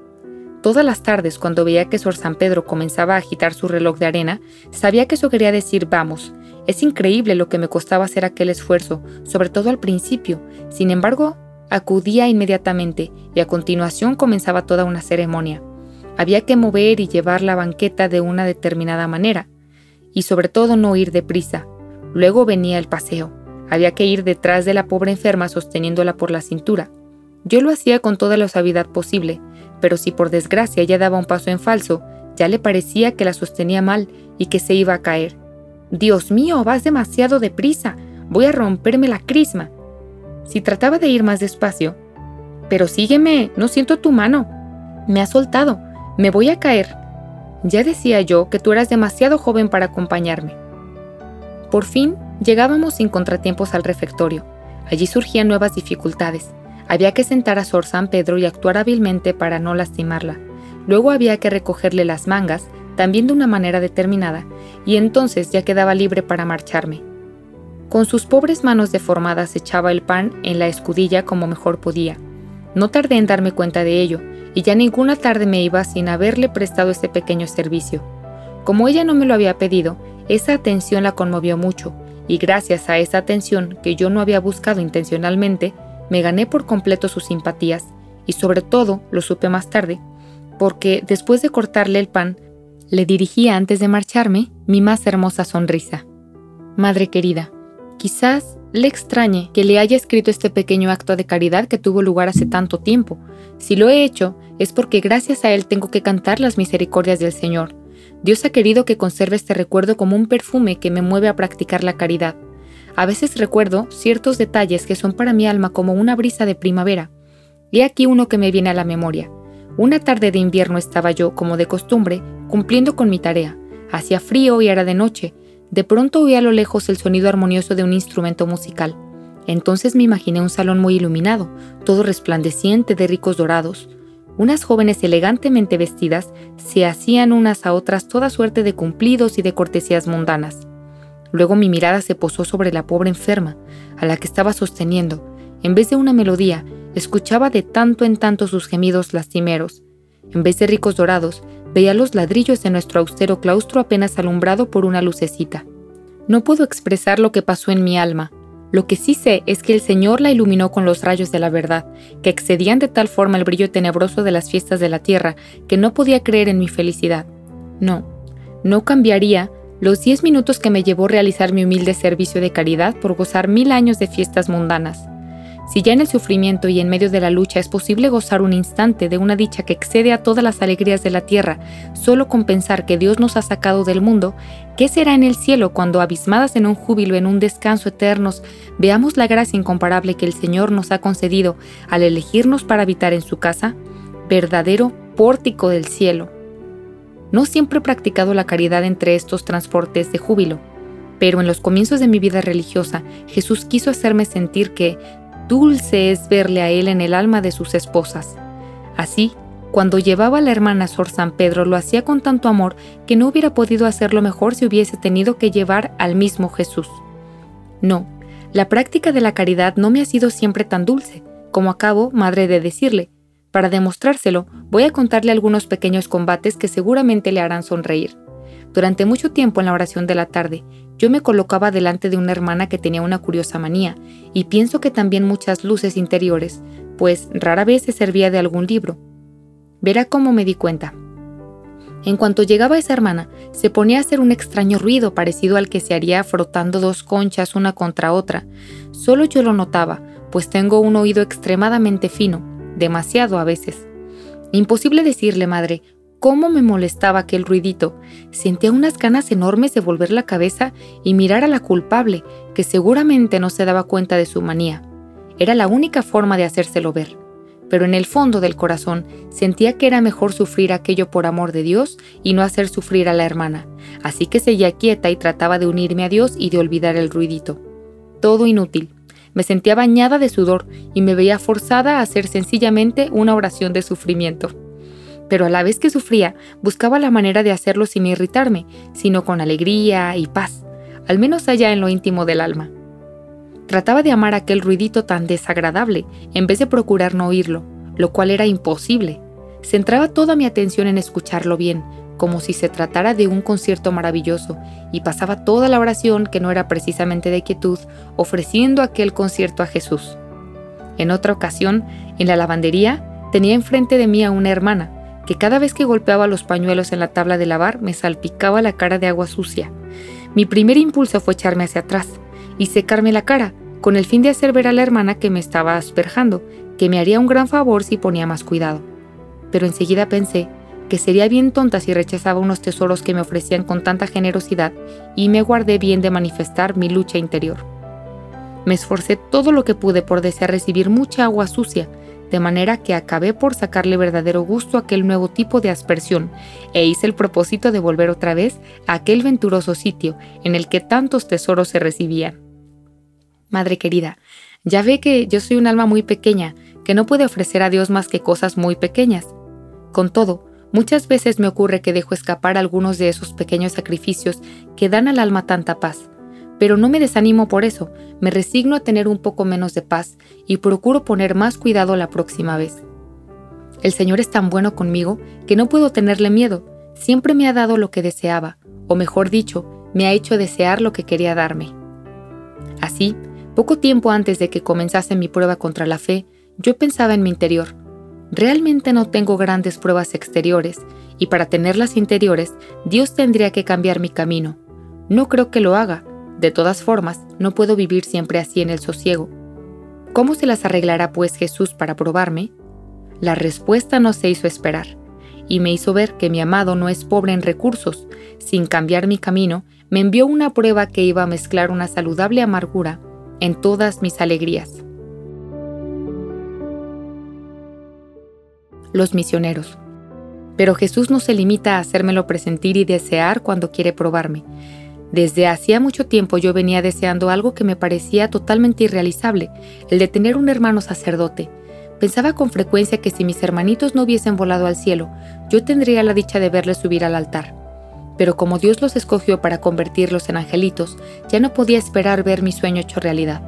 Todas las tardes, cuando veía que Sor San Pedro comenzaba a agitar su reloj de arena, sabía que eso quería decir vamos. Es increíble lo que me costaba hacer aquel esfuerzo, sobre todo al principio. Sin embargo, Acudía inmediatamente y a continuación comenzaba toda una ceremonia. Había que mover y llevar la banqueta de una determinada manera, y sobre todo no ir deprisa. Luego venía el paseo. Había que ir detrás de la pobre enferma sosteniéndola por la cintura. Yo lo hacía con toda la suavidad posible, pero si por desgracia ella daba un paso en falso, ya le parecía que la sostenía mal y que se iba a caer. Dios mío, vas demasiado deprisa. Voy a romperme la crisma. Si trataba de ir más despacio, pero sígueme, no siento tu mano. Me has soltado, me voy a caer. Ya decía yo que tú eras demasiado joven para acompañarme. Por fin, llegábamos sin contratiempos al refectorio. Allí surgían nuevas dificultades. Había que sentar a Sor San Pedro y actuar hábilmente para no lastimarla. Luego había que recogerle las mangas, también de una manera determinada, y entonces ya quedaba libre para marcharme. Con sus pobres manos deformadas echaba el pan en la escudilla como mejor podía. No tardé en darme cuenta de ello, y ya ninguna tarde me iba sin haberle prestado este pequeño servicio. Como ella no me lo había pedido, esa atención la conmovió mucho, y gracias a esa atención que yo no había buscado intencionalmente, me gané por completo sus simpatías, y sobre todo, lo supe más tarde, porque después de cortarle el pan, le dirigía antes de marcharme mi más hermosa sonrisa. Madre querida, Quizás le extrañe que le haya escrito este pequeño acto de caridad que tuvo lugar hace tanto tiempo. Si lo he hecho, es porque gracias a él tengo que cantar las misericordias del Señor. Dios ha querido que conserve este recuerdo como un perfume que me mueve a practicar la caridad. A veces recuerdo ciertos detalles que son para mi alma como una brisa de primavera. Y aquí uno que me viene a la memoria. Una tarde de invierno estaba yo, como de costumbre, cumpliendo con mi tarea. Hacía frío y era de noche, de pronto oí a lo lejos el sonido armonioso de un instrumento musical. Entonces me imaginé un salón muy iluminado, todo resplandeciente de ricos dorados. Unas jóvenes elegantemente vestidas se hacían unas a otras toda suerte de cumplidos y de cortesías mundanas. Luego mi mirada se posó sobre la pobre enferma, a la que estaba sosteniendo. En vez de una melodía, escuchaba de tanto en tanto sus gemidos lastimeros. En vez de ricos dorados, Veía los ladrillos de nuestro austero claustro apenas alumbrado por una lucecita. No puedo expresar lo que pasó en mi alma. Lo que sí sé es que el Señor la iluminó con los rayos de la verdad, que excedían de tal forma el brillo tenebroso de las fiestas de la tierra que no podía creer en mi felicidad. No, no cambiaría los diez minutos que me llevó realizar mi humilde servicio de caridad por gozar mil años de fiestas mundanas. Si ya en el sufrimiento y en medio de la lucha es posible gozar un instante de una dicha que excede a todas las alegrías de la tierra, solo con pensar que Dios nos ha sacado del mundo, ¿qué será en el cielo cuando, abismadas en un júbilo, en un descanso eternos, veamos la gracia incomparable que el Señor nos ha concedido al elegirnos para habitar en su casa? Verdadero pórtico del cielo. No siempre he practicado la caridad entre estos transportes de júbilo, pero en los comienzos de mi vida religiosa, Jesús quiso hacerme sentir que, dulce es verle a él en el alma de sus esposas. Así, cuando llevaba a la hermana Sor San Pedro lo hacía con tanto amor que no hubiera podido hacerlo mejor si hubiese tenido que llevar al mismo Jesús. No, la práctica de la caridad no me ha sido siempre tan dulce, como acabo, madre, de decirle. Para demostrárselo, voy a contarle algunos pequeños combates que seguramente le harán sonreír. Durante mucho tiempo en la oración de la tarde, yo me colocaba delante de una hermana que tenía una curiosa manía, y pienso que también muchas luces interiores, pues rara vez se servía de algún libro. Verá cómo me di cuenta. En cuanto llegaba esa hermana, se ponía a hacer un extraño ruido parecido al que se haría frotando dos conchas una contra otra. Solo yo lo notaba, pues tengo un oído extremadamente fino, demasiado a veces. Imposible decirle, madre, cómo me molestaba aquel ruidito. Sentía unas ganas enormes de volver la cabeza y mirar a la culpable, que seguramente no se daba cuenta de su manía. Era la única forma de hacérselo ver pero en el fondo del corazón sentía que era mejor sufrir aquello por amor de Dios y no hacer sufrir a la hermana, así que seguía quieta y trataba de unirme a Dios y de olvidar el ruidito. Todo inútil. Me sentía bañada de sudor y me veía forzada a hacer sencillamente una oración de sufrimiento. Pero a la vez que sufría, buscaba la manera de hacerlo sin irritarme, sino con alegría y paz, al menos allá en lo íntimo del alma. Trataba de amar aquel ruidito tan desagradable, en vez de procurar no oírlo, lo cual era imposible. Centraba toda mi atención en escucharlo bien, como si se tratara de un concierto maravilloso, y pasaba toda la oración, que no era precisamente de quietud, ofreciendo aquel concierto a Jesús. En otra ocasión, en la lavandería, tenía enfrente de mí a una hermana, que cada vez que golpeaba los pañuelos en la tabla de lavar me salpicaba la cara de agua sucia. Mi primer impulso fue echarme hacia atrás y secarme la cara, con el fin de hacer ver a la hermana que me estaba asperjando, que me haría un gran favor si ponía más cuidado. Pero enseguida pensé que sería bien tonta si rechazaba unos tesoros que me ofrecían con tanta generosidad y me guardé bien de manifestar mi lucha interior. Me esforcé todo lo que pude por desear recibir mucha agua sucia, de manera que acabé por sacarle verdadero gusto a aquel nuevo tipo de aspersión e hice el propósito de volver otra vez a aquel venturoso sitio en el que tantos tesoros se recibían. Madre querida, ya ve que yo soy un alma muy pequeña, que no puede ofrecer a Dios más que cosas muy pequeñas. Con todo, muchas veces me ocurre que dejo escapar algunos de esos pequeños sacrificios que dan al alma tanta paz. Pero no me desanimo por eso, me resigno a tener un poco menos de paz y procuro poner más cuidado la próxima vez. El Señor es tan bueno conmigo que no puedo tenerle miedo, siempre me ha dado lo que deseaba, o mejor dicho, me ha hecho desear lo que quería darme. Así, poco tiempo antes de que comenzase mi prueba contra la fe, yo pensaba en mi interior. Realmente no tengo grandes pruebas exteriores, y para tenerlas interiores, Dios tendría que cambiar mi camino. No creo que lo haga. De todas formas, no puedo vivir siempre así en el sosiego. ¿Cómo se las arreglará pues Jesús para probarme? La respuesta no se hizo esperar, y me hizo ver que mi amado no es pobre en recursos. Sin cambiar mi camino, me envió una prueba que iba a mezclar una saludable amargura en todas mis alegrías. Los misioneros. Pero Jesús no se limita a hacérmelo presentir y desear cuando quiere probarme. Desde hacía mucho tiempo yo venía deseando algo que me parecía totalmente irrealizable, el de tener un hermano sacerdote. Pensaba con frecuencia que si mis hermanitos no hubiesen volado al cielo, yo tendría la dicha de verles subir al altar pero como Dios los escogió para convertirlos en angelitos, ya no podía esperar ver mi sueño hecho realidad.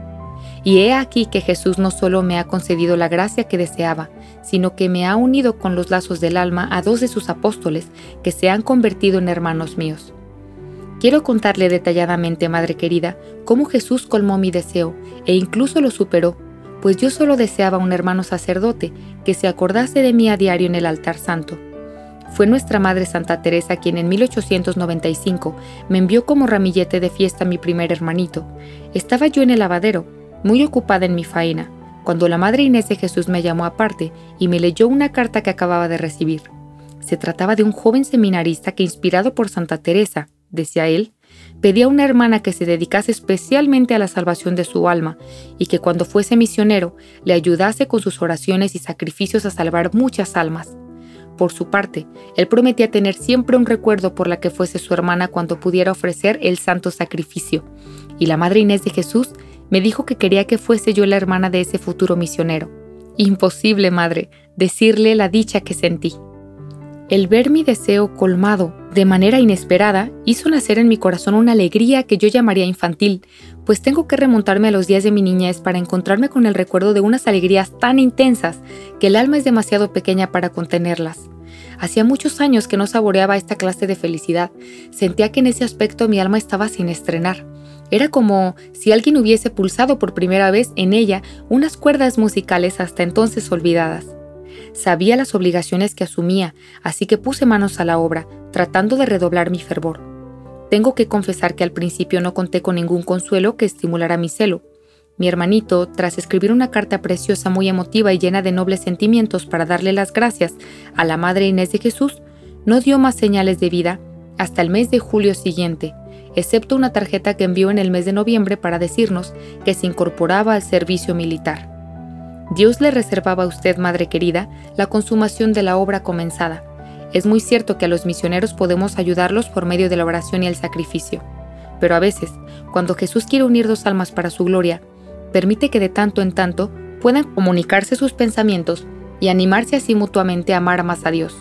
Y he aquí que Jesús no solo me ha concedido la gracia que deseaba, sino que me ha unido con los lazos del alma a dos de sus apóstoles que se han convertido en hermanos míos. Quiero contarle detalladamente, Madre querida, cómo Jesús colmó mi deseo e incluso lo superó, pues yo solo deseaba un hermano sacerdote que se acordase de mí a diario en el altar santo fue nuestra Madre Santa Teresa quien en 1895 me envió como ramillete de fiesta a mi primer hermanito. Estaba yo en el lavadero, muy ocupada en mi faena, cuando la Madre Inés de Jesús me llamó aparte y me leyó una carta que acababa de recibir. Se trataba de un joven seminarista que, inspirado por Santa Teresa, decía él, pedía a una hermana que se dedicase especialmente a la salvación de su alma y que cuando fuese misionero le ayudase con sus oraciones y sacrificios a salvar muchas almas. Por su parte, él prometía tener siempre un recuerdo por la que fuese su hermana cuando pudiera ofrecer el santo sacrificio. Y la Madre Inés de Jesús me dijo que quería que fuese yo la hermana de ese futuro misionero. Imposible, Madre, decirle la dicha que sentí. El ver mi deseo colmado de manera inesperada hizo nacer en mi corazón una alegría que yo llamaría infantil, pues tengo que remontarme a los días de mi niñez para encontrarme con el recuerdo de unas alegrías tan intensas que el alma es demasiado pequeña para contenerlas. Hacía muchos años que no saboreaba esta clase de felicidad. Sentía que en ese aspecto mi alma estaba sin estrenar. Era como si alguien hubiese pulsado por primera vez en ella unas cuerdas musicales hasta entonces olvidadas. Sabía las obligaciones que asumía, así que puse manos a la obra, tratando de redoblar mi fervor. Tengo que confesar que al principio no conté con ningún consuelo que estimulara mi celo. Mi hermanito, tras escribir una carta preciosa muy emotiva y llena de nobles sentimientos para darle las gracias a la Madre Inés de Jesús, no dio más señales de vida hasta el mes de julio siguiente, excepto una tarjeta que envió en el mes de noviembre para decirnos que se incorporaba al servicio militar. Dios le reservaba a usted, Madre querida, la consumación de la obra comenzada. Es muy cierto que a los misioneros podemos ayudarlos por medio de la oración y el sacrificio, pero a veces, cuando Jesús quiere unir dos almas para su gloria, permite que de tanto en tanto puedan comunicarse sus pensamientos y animarse así mutuamente a amar más a Dios.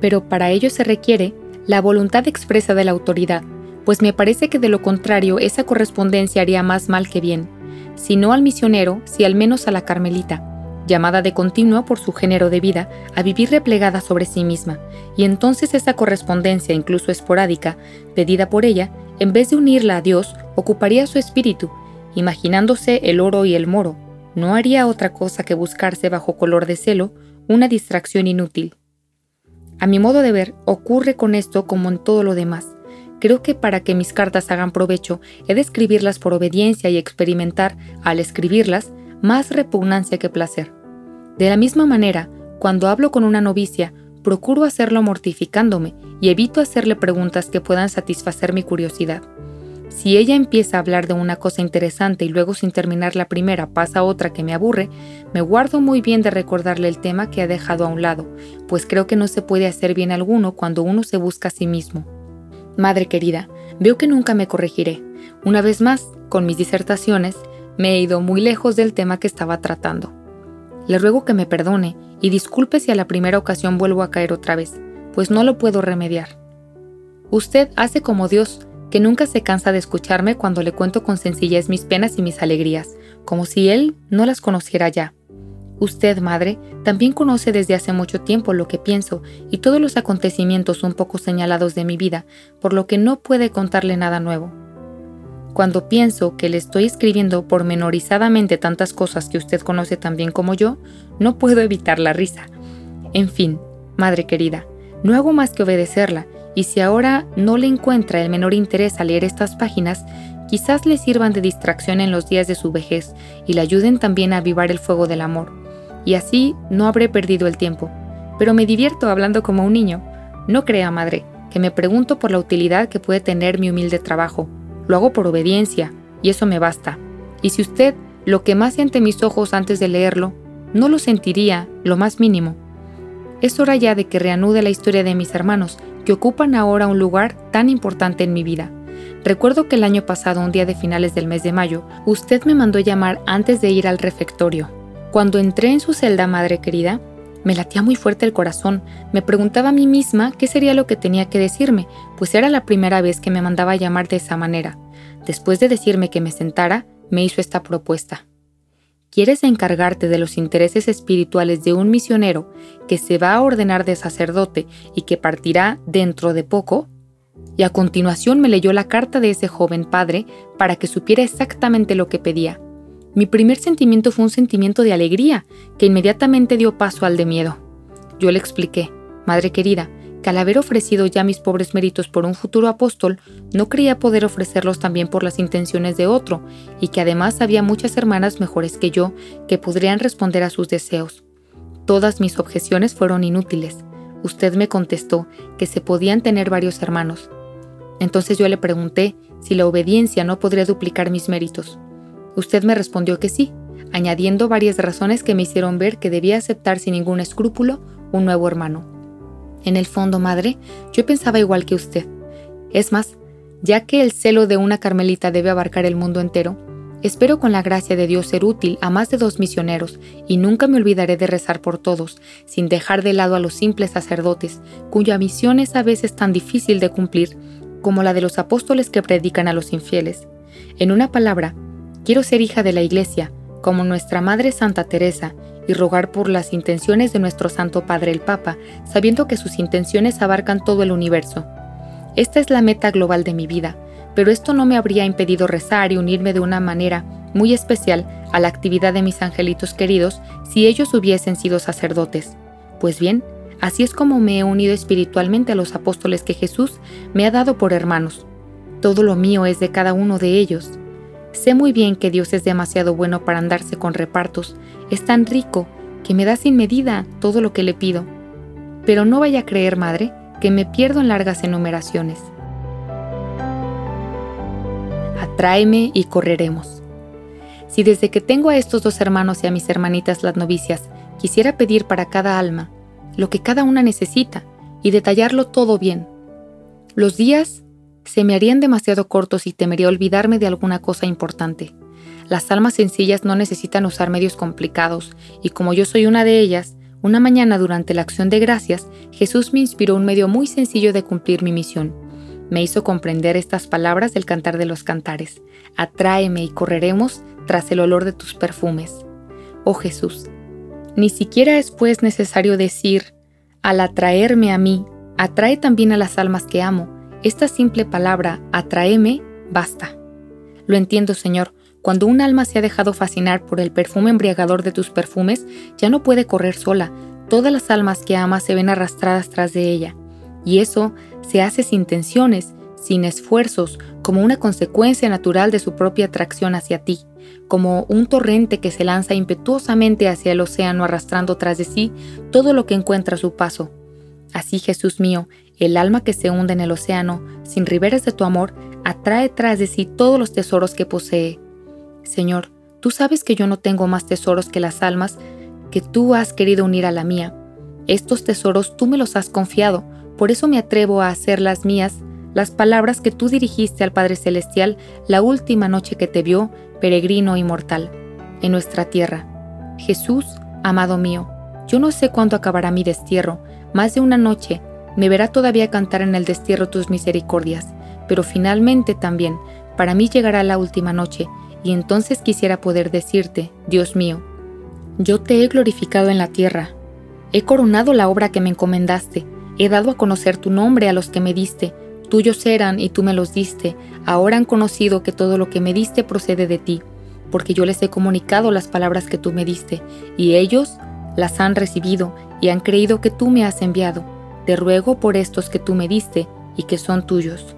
Pero para ello se requiere la voluntad expresa de la autoridad, pues me parece que de lo contrario esa correspondencia haría más mal que bien, si no al misionero, si al menos a la carmelita, llamada de continuo por su género de vida a vivir replegada sobre sí misma, y entonces esa correspondencia, incluso esporádica, pedida por ella, en vez de unirla a Dios, ocuparía su espíritu imaginándose el oro y el moro, no haría otra cosa que buscarse bajo color de celo una distracción inútil. A mi modo de ver, ocurre con esto como en todo lo demás. Creo que para que mis cartas hagan provecho, he de escribirlas por obediencia y experimentar, al escribirlas, más repugnancia que placer. De la misma manera, cuando hablo con una novicia, procuro hacerlo mortificándome y evito hacerle preguntas que puedan satisfacer mi curiosidad. Si ella empieza a hablar de una cosa interesante y luego sin terminar la primera pasa otra que me aburre, me guardo muy bien de recordarle el tema que ha dejado a un lado, pues creo que no se puede hacer bien alguno cuando uno se busca a sí mismo. Madre querida, veo que nunca me corregiré. Una vez más, con mis disertaciones, me he ido muy lejos del tema que estaba tratando. Le ruego que me perdone y disculpe si a la primera ocasión vuelvo a caer otra vez, pues no lo puedo remediar. Usted hace como Dios, que nunca se cansa de escucharme cuando le cuento con sencillez mis penas y mis alegrías, como si él no las conociera ya. Usted, madre, también conoce desde hace mucho tiempo lo que pienso y todos los acontecimientos un poco señalados de mi vida, por lo que no puede contarle nada nuevo. Cuando pienso que le estoy escribiendo pormenorizadamente tantas cosas que usted conoce tan bien como yo, no puedo evitar la risa. En fin, madre querida, no hago más que obedecerla y si ahora no le encuentra el menor interés a leer estas páginas, quizás le sirvan de distracción en los días de su vejez y le ayuden también a avivar el fuego del amor. Y así no habré perdido el tiempo. Pero me divierto hablando como un niño. No crea, madre, que me pregunto por la utilidad que puede tener mi humilde trabajo. Lo hago por obediencia, y eso me basta. Y si usted lo que más siente mis ojos antes de leerlo, no lo sentiría, lo más mínimo. Es hora ya de que reanude la historia de mis hermanos, que ocupan ahora un lugar tan importante en mi vida. Recuerdo que el año pasado, un día de finales del mes de mayo, usted me mandó llamar antes de ir al refectorio. Cuando entré en su celda, madre querida, me latía muy fuerte el corazón. Me preguntaba a mí misma qué sería lo que tenía que decirme, pues era la primera vez que me mandaba llamar de esa manera. Después de decirme que me sentara, me hizo esta propuesta. ¿Quieres encargarte de los intereses espirituales de un misionero que se va a ordenar de sacerdote y que partirá dentro de poco? Y a continuación me leyó la carta de ese joven padre para que supiera exactamente lo que pedía. Mi primer sentimiento fue un sentimiento de alegría, que inmediatamente dio paso al de miedo. Yo le expliqué, Madre querida, que al haber ofrecido ya mis pobres méritos por un futuro apóstol, no creía poder ofrecerlos también por las intenciones de otro, y que además había muchas hermanas mejores que yo que podrían responder a sus deseos. Todas mis objeciones fueron inútiles. Usted me contestó que se podían tener varios hermanos. Entonces yo le pregunté si la obediencia no podría duplicar mis méritos. Usted me respondió que sí, añadiendo varias razones que me hicieron ver que debía aceptar sin ningún escrúpulo un nuevo hermano. En el fondo, madre, yo pensaba igual que usted. Es más, ya que el celo de una carmelita debe abarcar el mundo entero, espero con la gracia de Dios ser útil a más de dos misioneros y nunca me olvidaré de rezar por todos, sin dejar de lado a los simples sacerdotes, cuya misión es a veces tan difícil de cumplir como la de los apóstoles que predican a los infieles. En una palabra, quiero ser hija de la Iglesia, como nuestra Madre Santa Teresa, y rogar por las intenciones de nuestro Santo Padre el Papa, sabiendo que sus intenciones abarcan todo el universo. Esta es la meta global de mi vida, pero esto no me habría impedido rezar y unirme de una manera muy especial a la actividad de mis angelitos queridos si ellos hubiesen sido sacerdotes. Pues bien, así es como me he unido espiritualmente a los apóstoles que Jesús me ha dado por hermanos. Todo lo mío es de cada uno de ellos. Sé muy bien que Dios es demasiado bueno para andarse con repartos, es tan rico que me da sin medida todo lo que le pido. Pero no vaya a creer, madre, que me pierdo en largas enumeraciones. Atráeme y correremos. Si desde que tengo a estos dos hermanos y a mis hermanitas las novicias quisiera pedir para cada alma lo que cada una necesita y detallarlo todo bien, los días se me harían demasiado cortos y temería olvidarme de alguna cosa importante. Las almas sencillas no necesitan usar medios complicados, y como yo soy una de ellas, una mañana durante la acción de gracias, Jesús me inspiró un medio muy sencillo de cumplir mi misión. Me hizo comprender estas palabras del cantar de los cantares. Atráeme y correremos tras el olor de tus perfumes. Oh Jesús, ni siquiera es pues necesario decir, al atraerme a mí, atrae también a las almas que amo, esta simple palabra, atráeme, basta. Lo entiendo, Señor. Cuando un alma se ha dejado fascinar por el perfume embriagador de tus perfumes, ya no puede correr sola. Todas las almas que ama se ven arrastradas tras de ella. Y eso se hace sin tensiones, sin esfuerzos, como una consecuencia natural de su propia atracción hacia ti, como un torrente que se lanza impetuosamente hacia el océano arrastrando tras de sí todo lo que encuentra a su paso. Así, Jesús mío, el alma que se hunde en el océano, sin riberas de tu amor, atrae tras de sí todos los tesoros que posee. Señor, tú sabes que yo no tengo más tesoros que las almas que tú has querido unir a la mía. Estos tesoros tú me los has confiado, por eso me atrevo a hacer las mías las palabras que tú dirigiste al Padre Celestial la última noche que te vio, peregrino y mortal, en nuestra tierra. Jesús, amado mío, yo no sé cuándo acabará mi destierro, más de una noche me verá todavía cantar en el destierro tus misericordias, pero finalmente también para mí llegará la última noche, y entonces quisiera poder decirte, Dios mío, yo te he glorificado en la tierra, he coronado la obra que me encomendaste, he dado a conocer tu nombre a los que me diste, tuyos eran y tú me los diste, ahora han conocido que todo lo que me diste procede de ti, porque yo les he comunicado las palabras que tú me diste, y ellos las han recibido y han creído que tú me has enviado. Te ruego por estos que tú me diste y que son tuyos.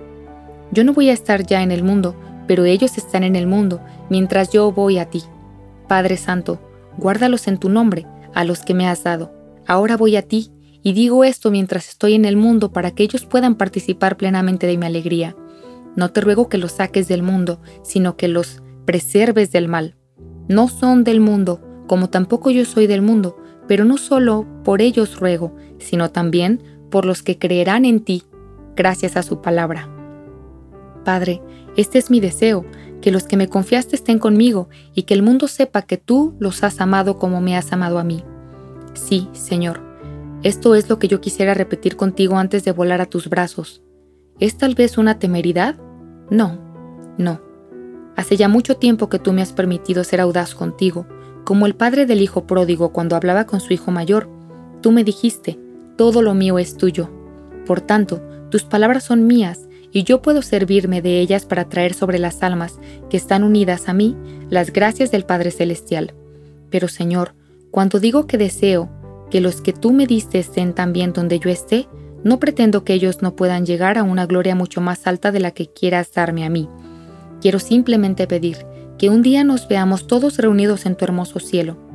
Yo no voy a estar ya en el mundo, pero ellos están en el mundo, mientras yo voy a ti. Padre Santo, guárdalos en tu nombre, a los que me has dado. Ahora voy a ti, y digo esto mientras estoy en el mundo para que ellos puedan participar plenamente de mi alegría. No te ruego que los saques del mundo, sino que los preserves del mal. No son del mundo, como tampoco yo soy del mundo, pero no solo por ellos ruego, sino también por los que creerán en ti, gracias a su palabra. Padre, este es mi deseo, que los que me confiaste estén conmigo y que el mundo sepa que tú los has amado como me has amado a mí. Sí, Señor, esto es lo que yo quisiera repetir contigo antes de volar a tus brazos. ¿Es tal vez una temeridad? No, no. Hace ya mucho tiempo que tú me has permitido ser audaz contigo, como el padre del hijo pródigo cuando hablaba con su hijo mayor. Tú me dijiste, todo lo mío es tuyo. Por tanto, tus palabras son mías, y yo puedo servirme de ellas para traer sobre las almas que están unidas a mí las gracias del Padre Celestial. Pero Señor, cuando digo que deseo que los que tú me diste estén también donde yo esté, no pretendo que ellos no puedan llegar a una gloria mucho más alta de la que quieras darme a mí. Quiero simplemente pedir que un día nos veamos todos reunidos en tu hermoso cielo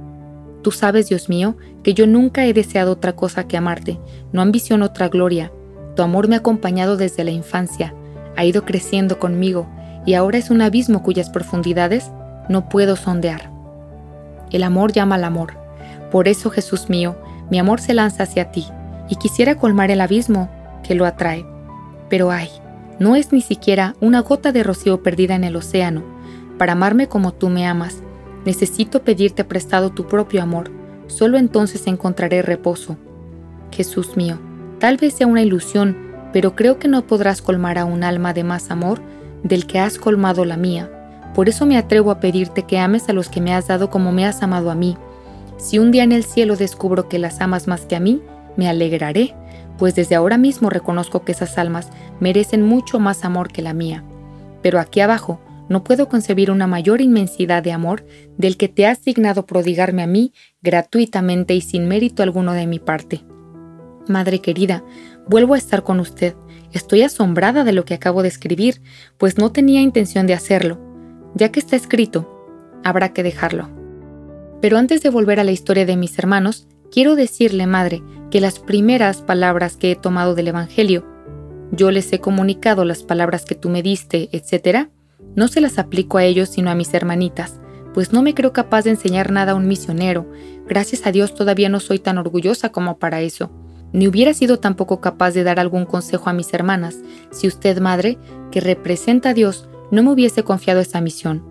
Tú sabes, Dios mío, que yo nunca he deseado otra cosa que amarte, no ambiciono otra gloria. Tu amor me ha acompañado desde la infancia, ha ido creciendo conmigo y ahora es un abismo cuyas profundidades no puedo sondear. El amor llama al amor. Por eso, Jesús mío, mi amor se lanza hacia ti y quisiera colmar el abismo que lo atrae. Pero ay, no es ni siquiera una gota de rocío perdida en el océano. Para amarme como tú me amas, Necesito pedirte prestado tu propio amor, solo entonces encontraré reposo. Jesús mío, tal vez sea una ilusión, pero creo que no podrás colmar a un alma de más amor del que has colmado la mía. Por eso me atrevo a pedirte que ames a los que me has dado como me has amado a mí. Si un día en el cielo descubro que las amas más que a mí, me alegraré, pues desde ahora mismo reconozco que esas almas merecen mucho más amor que la mía. Pero aquí abajo no puedo concebir una mayor inmensidad de amor del que te has dignado prodigarme a mí gratuitamente y sin mérito alguno de mi parte. Madre querida, vuelvo a estar con usted. Estoy asombrada de lo que acabo de escribir, pues no tenía intención de hacerlo. Ya que está escrito, habrá que dejarlo. Pero antes de volver a la historia de mis hermanos, quiero decirle, Madre, que las primeras palabras que he tomado del Evangelio, yo les he comunicado las palabras que tú me diste, etc., no se las aplico a ellos sino a mis hermanitas, pues no me creo capaz de enseñar nada a un misionero. Gracias a Dios todavía no soy tan orgullosa como para eso. Ni hubiera sido tampoco capaz de dar algún consejo a mis hermanas si usted, madre, que representa a Dios, no me hubiese confiado esta misión.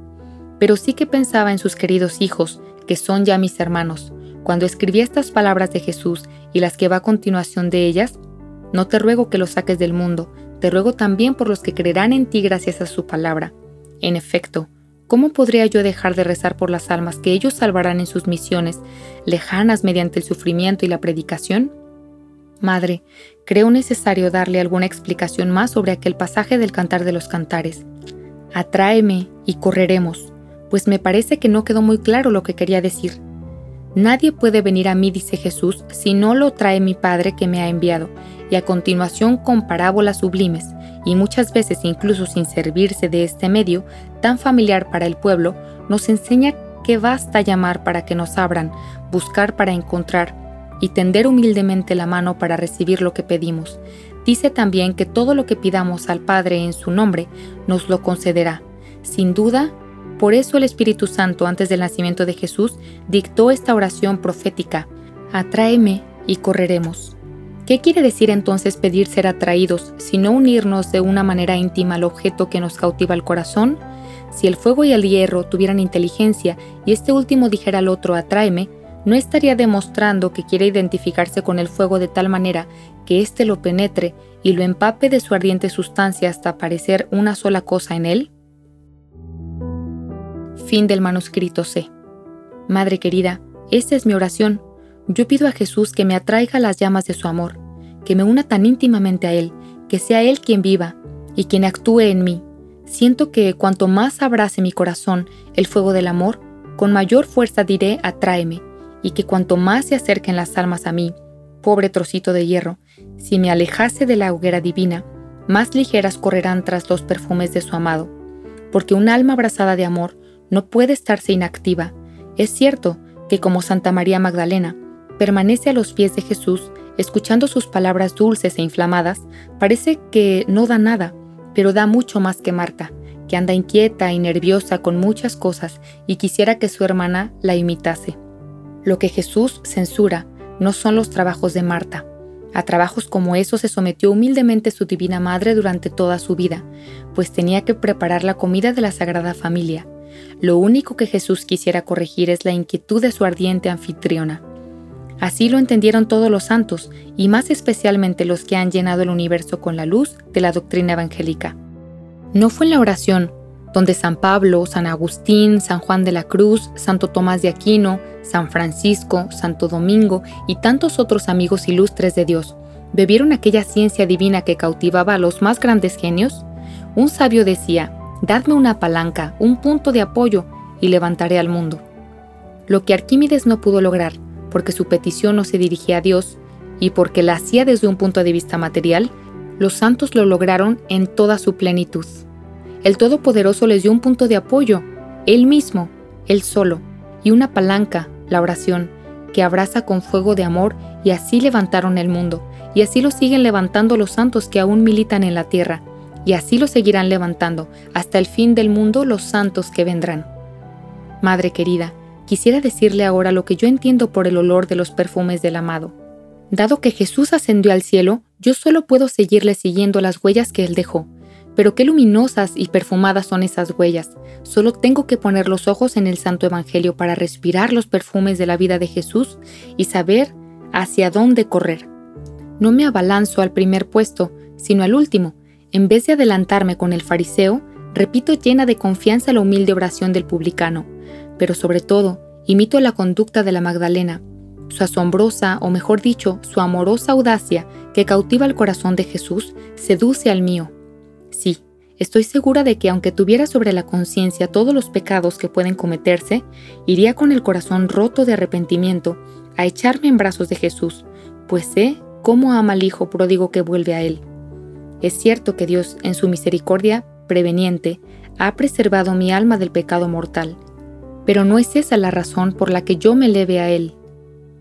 Pero sí que pensaba en sus queridos hijos, que son ya mis hermanos. Cuando escribí estas palabras de Jesús y las que va a continuación de ellas, no te ruego que los saques del mundo, te ruego también por los que creerán en ti gracias a su palabra. En efecto, ¿cómo podría yo dejar de rezar por las almas que ellos salvarán en sus misiones, lejanas mediante el sufrimiento y la predicación? Madre, creo necesario darle alguna explicación más sobre aquel pasaje del Cantar de los Cantares. Atráeme y correremos, pues me parece que no quedó muy claro lo que quería decir. Nadie puede venir a mí, dice Jesús, si no lo trae mi Padre que me ha enviado, y a continuación con parábolas sublimes, y muchas veces incluso sin servirse de este medio tan familiar para el pueblo, nos enseña que basta llamar para que nos abran, buscar para encontrar y tender humildemente la mano para recibir lo que pedimos. Dice también que todo lo que pidamos al Padre en su nombre nos lo concederá. Sin duda, por eso el Espíritu Santo antes del nacimiento de Jesús dictó esta oración profética, Atráeme y correremos. ¿Qué quiere decir entonces pedir ser atraídos, sino unirnos de una manera íntima al objeto que nos cautiva el corazón? Si el fuego y el hierro tuvieran inteligencia y este último dijera al otro atráeme, no estaría demostrando que quiere identificarse con el fuego de tal manera que éste lo penetre y lo empape de su ardiente sustancia hasta parecer una sola cosa en él? Fin del manuscrito C. Madre querida, esta es mi oración yo pido a Jesús que me atraiga las llamas de su amor, que me una tan íntimamente a Él, que sea Él quien viva y quien actúe en mí. Siento que cuanto más abrace mi corazón el fuego del amor, con mayor fuerza diré atráeme, y que cuanto más se acerquen las almas a mí, pobre trocito de hierro, si me alejase de la hoguera divina, más ligeras correrán tras los perfumes de su amado, porque un alma abrazada de amor no puede estarse inactiva. Es cierto que como Santa María Magdalena, permanece a los pies de Jesús, escuchando sus palabras dulces e inflamadas, parece que no da nada, pero da mucho más que Marta, que anda inquieta y nerviosa con muchas cosas y quisiera que su hermana la imitase. Lo que Jesús censura no son los trabajos de Marta. A trabajos como esos se sometió humildemente su divina madre durante toda su vida, pues tenía que preparar la comida de la Sagrada Familia. Lo único que Jesús quisiera corregir es la inquietud de su ardiente anfitriona. Así lo entendieron todos los santos, y más especialmente los que han llenado el universo con la luz de la doctrina evangélica. No fue en la oración, donde San Pablo, San Agustín, San Juan de la Cruz, Santo Tomás de Aquino, San Francisco, Santo Domingo y tantos otros amigos ilustres de Dios bebieron aquella ciencia divina que cautivaba a los más grandes genios? Un sabio decía, Dadme una palanca, un punto de apoyo, y levantaré al mundo. Lo que Arquímedes no pudo lograr, porque su petición no se dirigía a Dios y porque la hacía desde un punto de vista material, los santos lo lograron en toda su plenitud. El Todopoderoso les dio un punto de apoyo, Él mismo, Él solo, y una palanca, la oración, que abraza con fuego de amor y así levantaron el mundo, y así lo siguen levantando los santos que aún militan en la tierra, y así lo seguirán levantando hasta el fin del mundo los santos que vendrán. Madre querida, quisiera decirle ahora lo que yo entiendo por el olor de los perfumes del amado. Dado que Jesús ascendió al cielo, yo solo puedo seguirle siguiendo las huellas que él dejó. Pero qué luminosas y perfumadas son esas huellas. Solo tengo que poner los ojos en el Santo Evangelio para respirar los perfumes de la vida de Jesús y saber hacia dónde correr. No me abalanzo al primer puesto, sino al último. En vez de adelantarme con el fariseo, repito llena de confianza la humilde oración del publicano pero sobre todo, Imito la conducta de la Magdalena, su asombrosa, o mejor dicho, su amorosa audacia que cautiva el corazón de Jesús, seduce al mío. Sí, estoy segura de que aunque tuviera sobre la conciencia todos los pecados que pueden cometerse, iría con el corazón roto de arrepentimiento a echarme en brazos de Jesús, pues sé cómo ama al Hijo pródigo que vuelve a Él. Es cierto que Dios, en su misericordia preveniente, ha preservado mi alma del pecado mortal, pero no es esa la razón por la que yo me eleve a Él,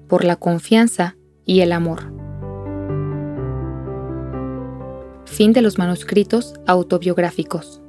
por la confianza y el amor. Fin de los manuscritos autobiográficos.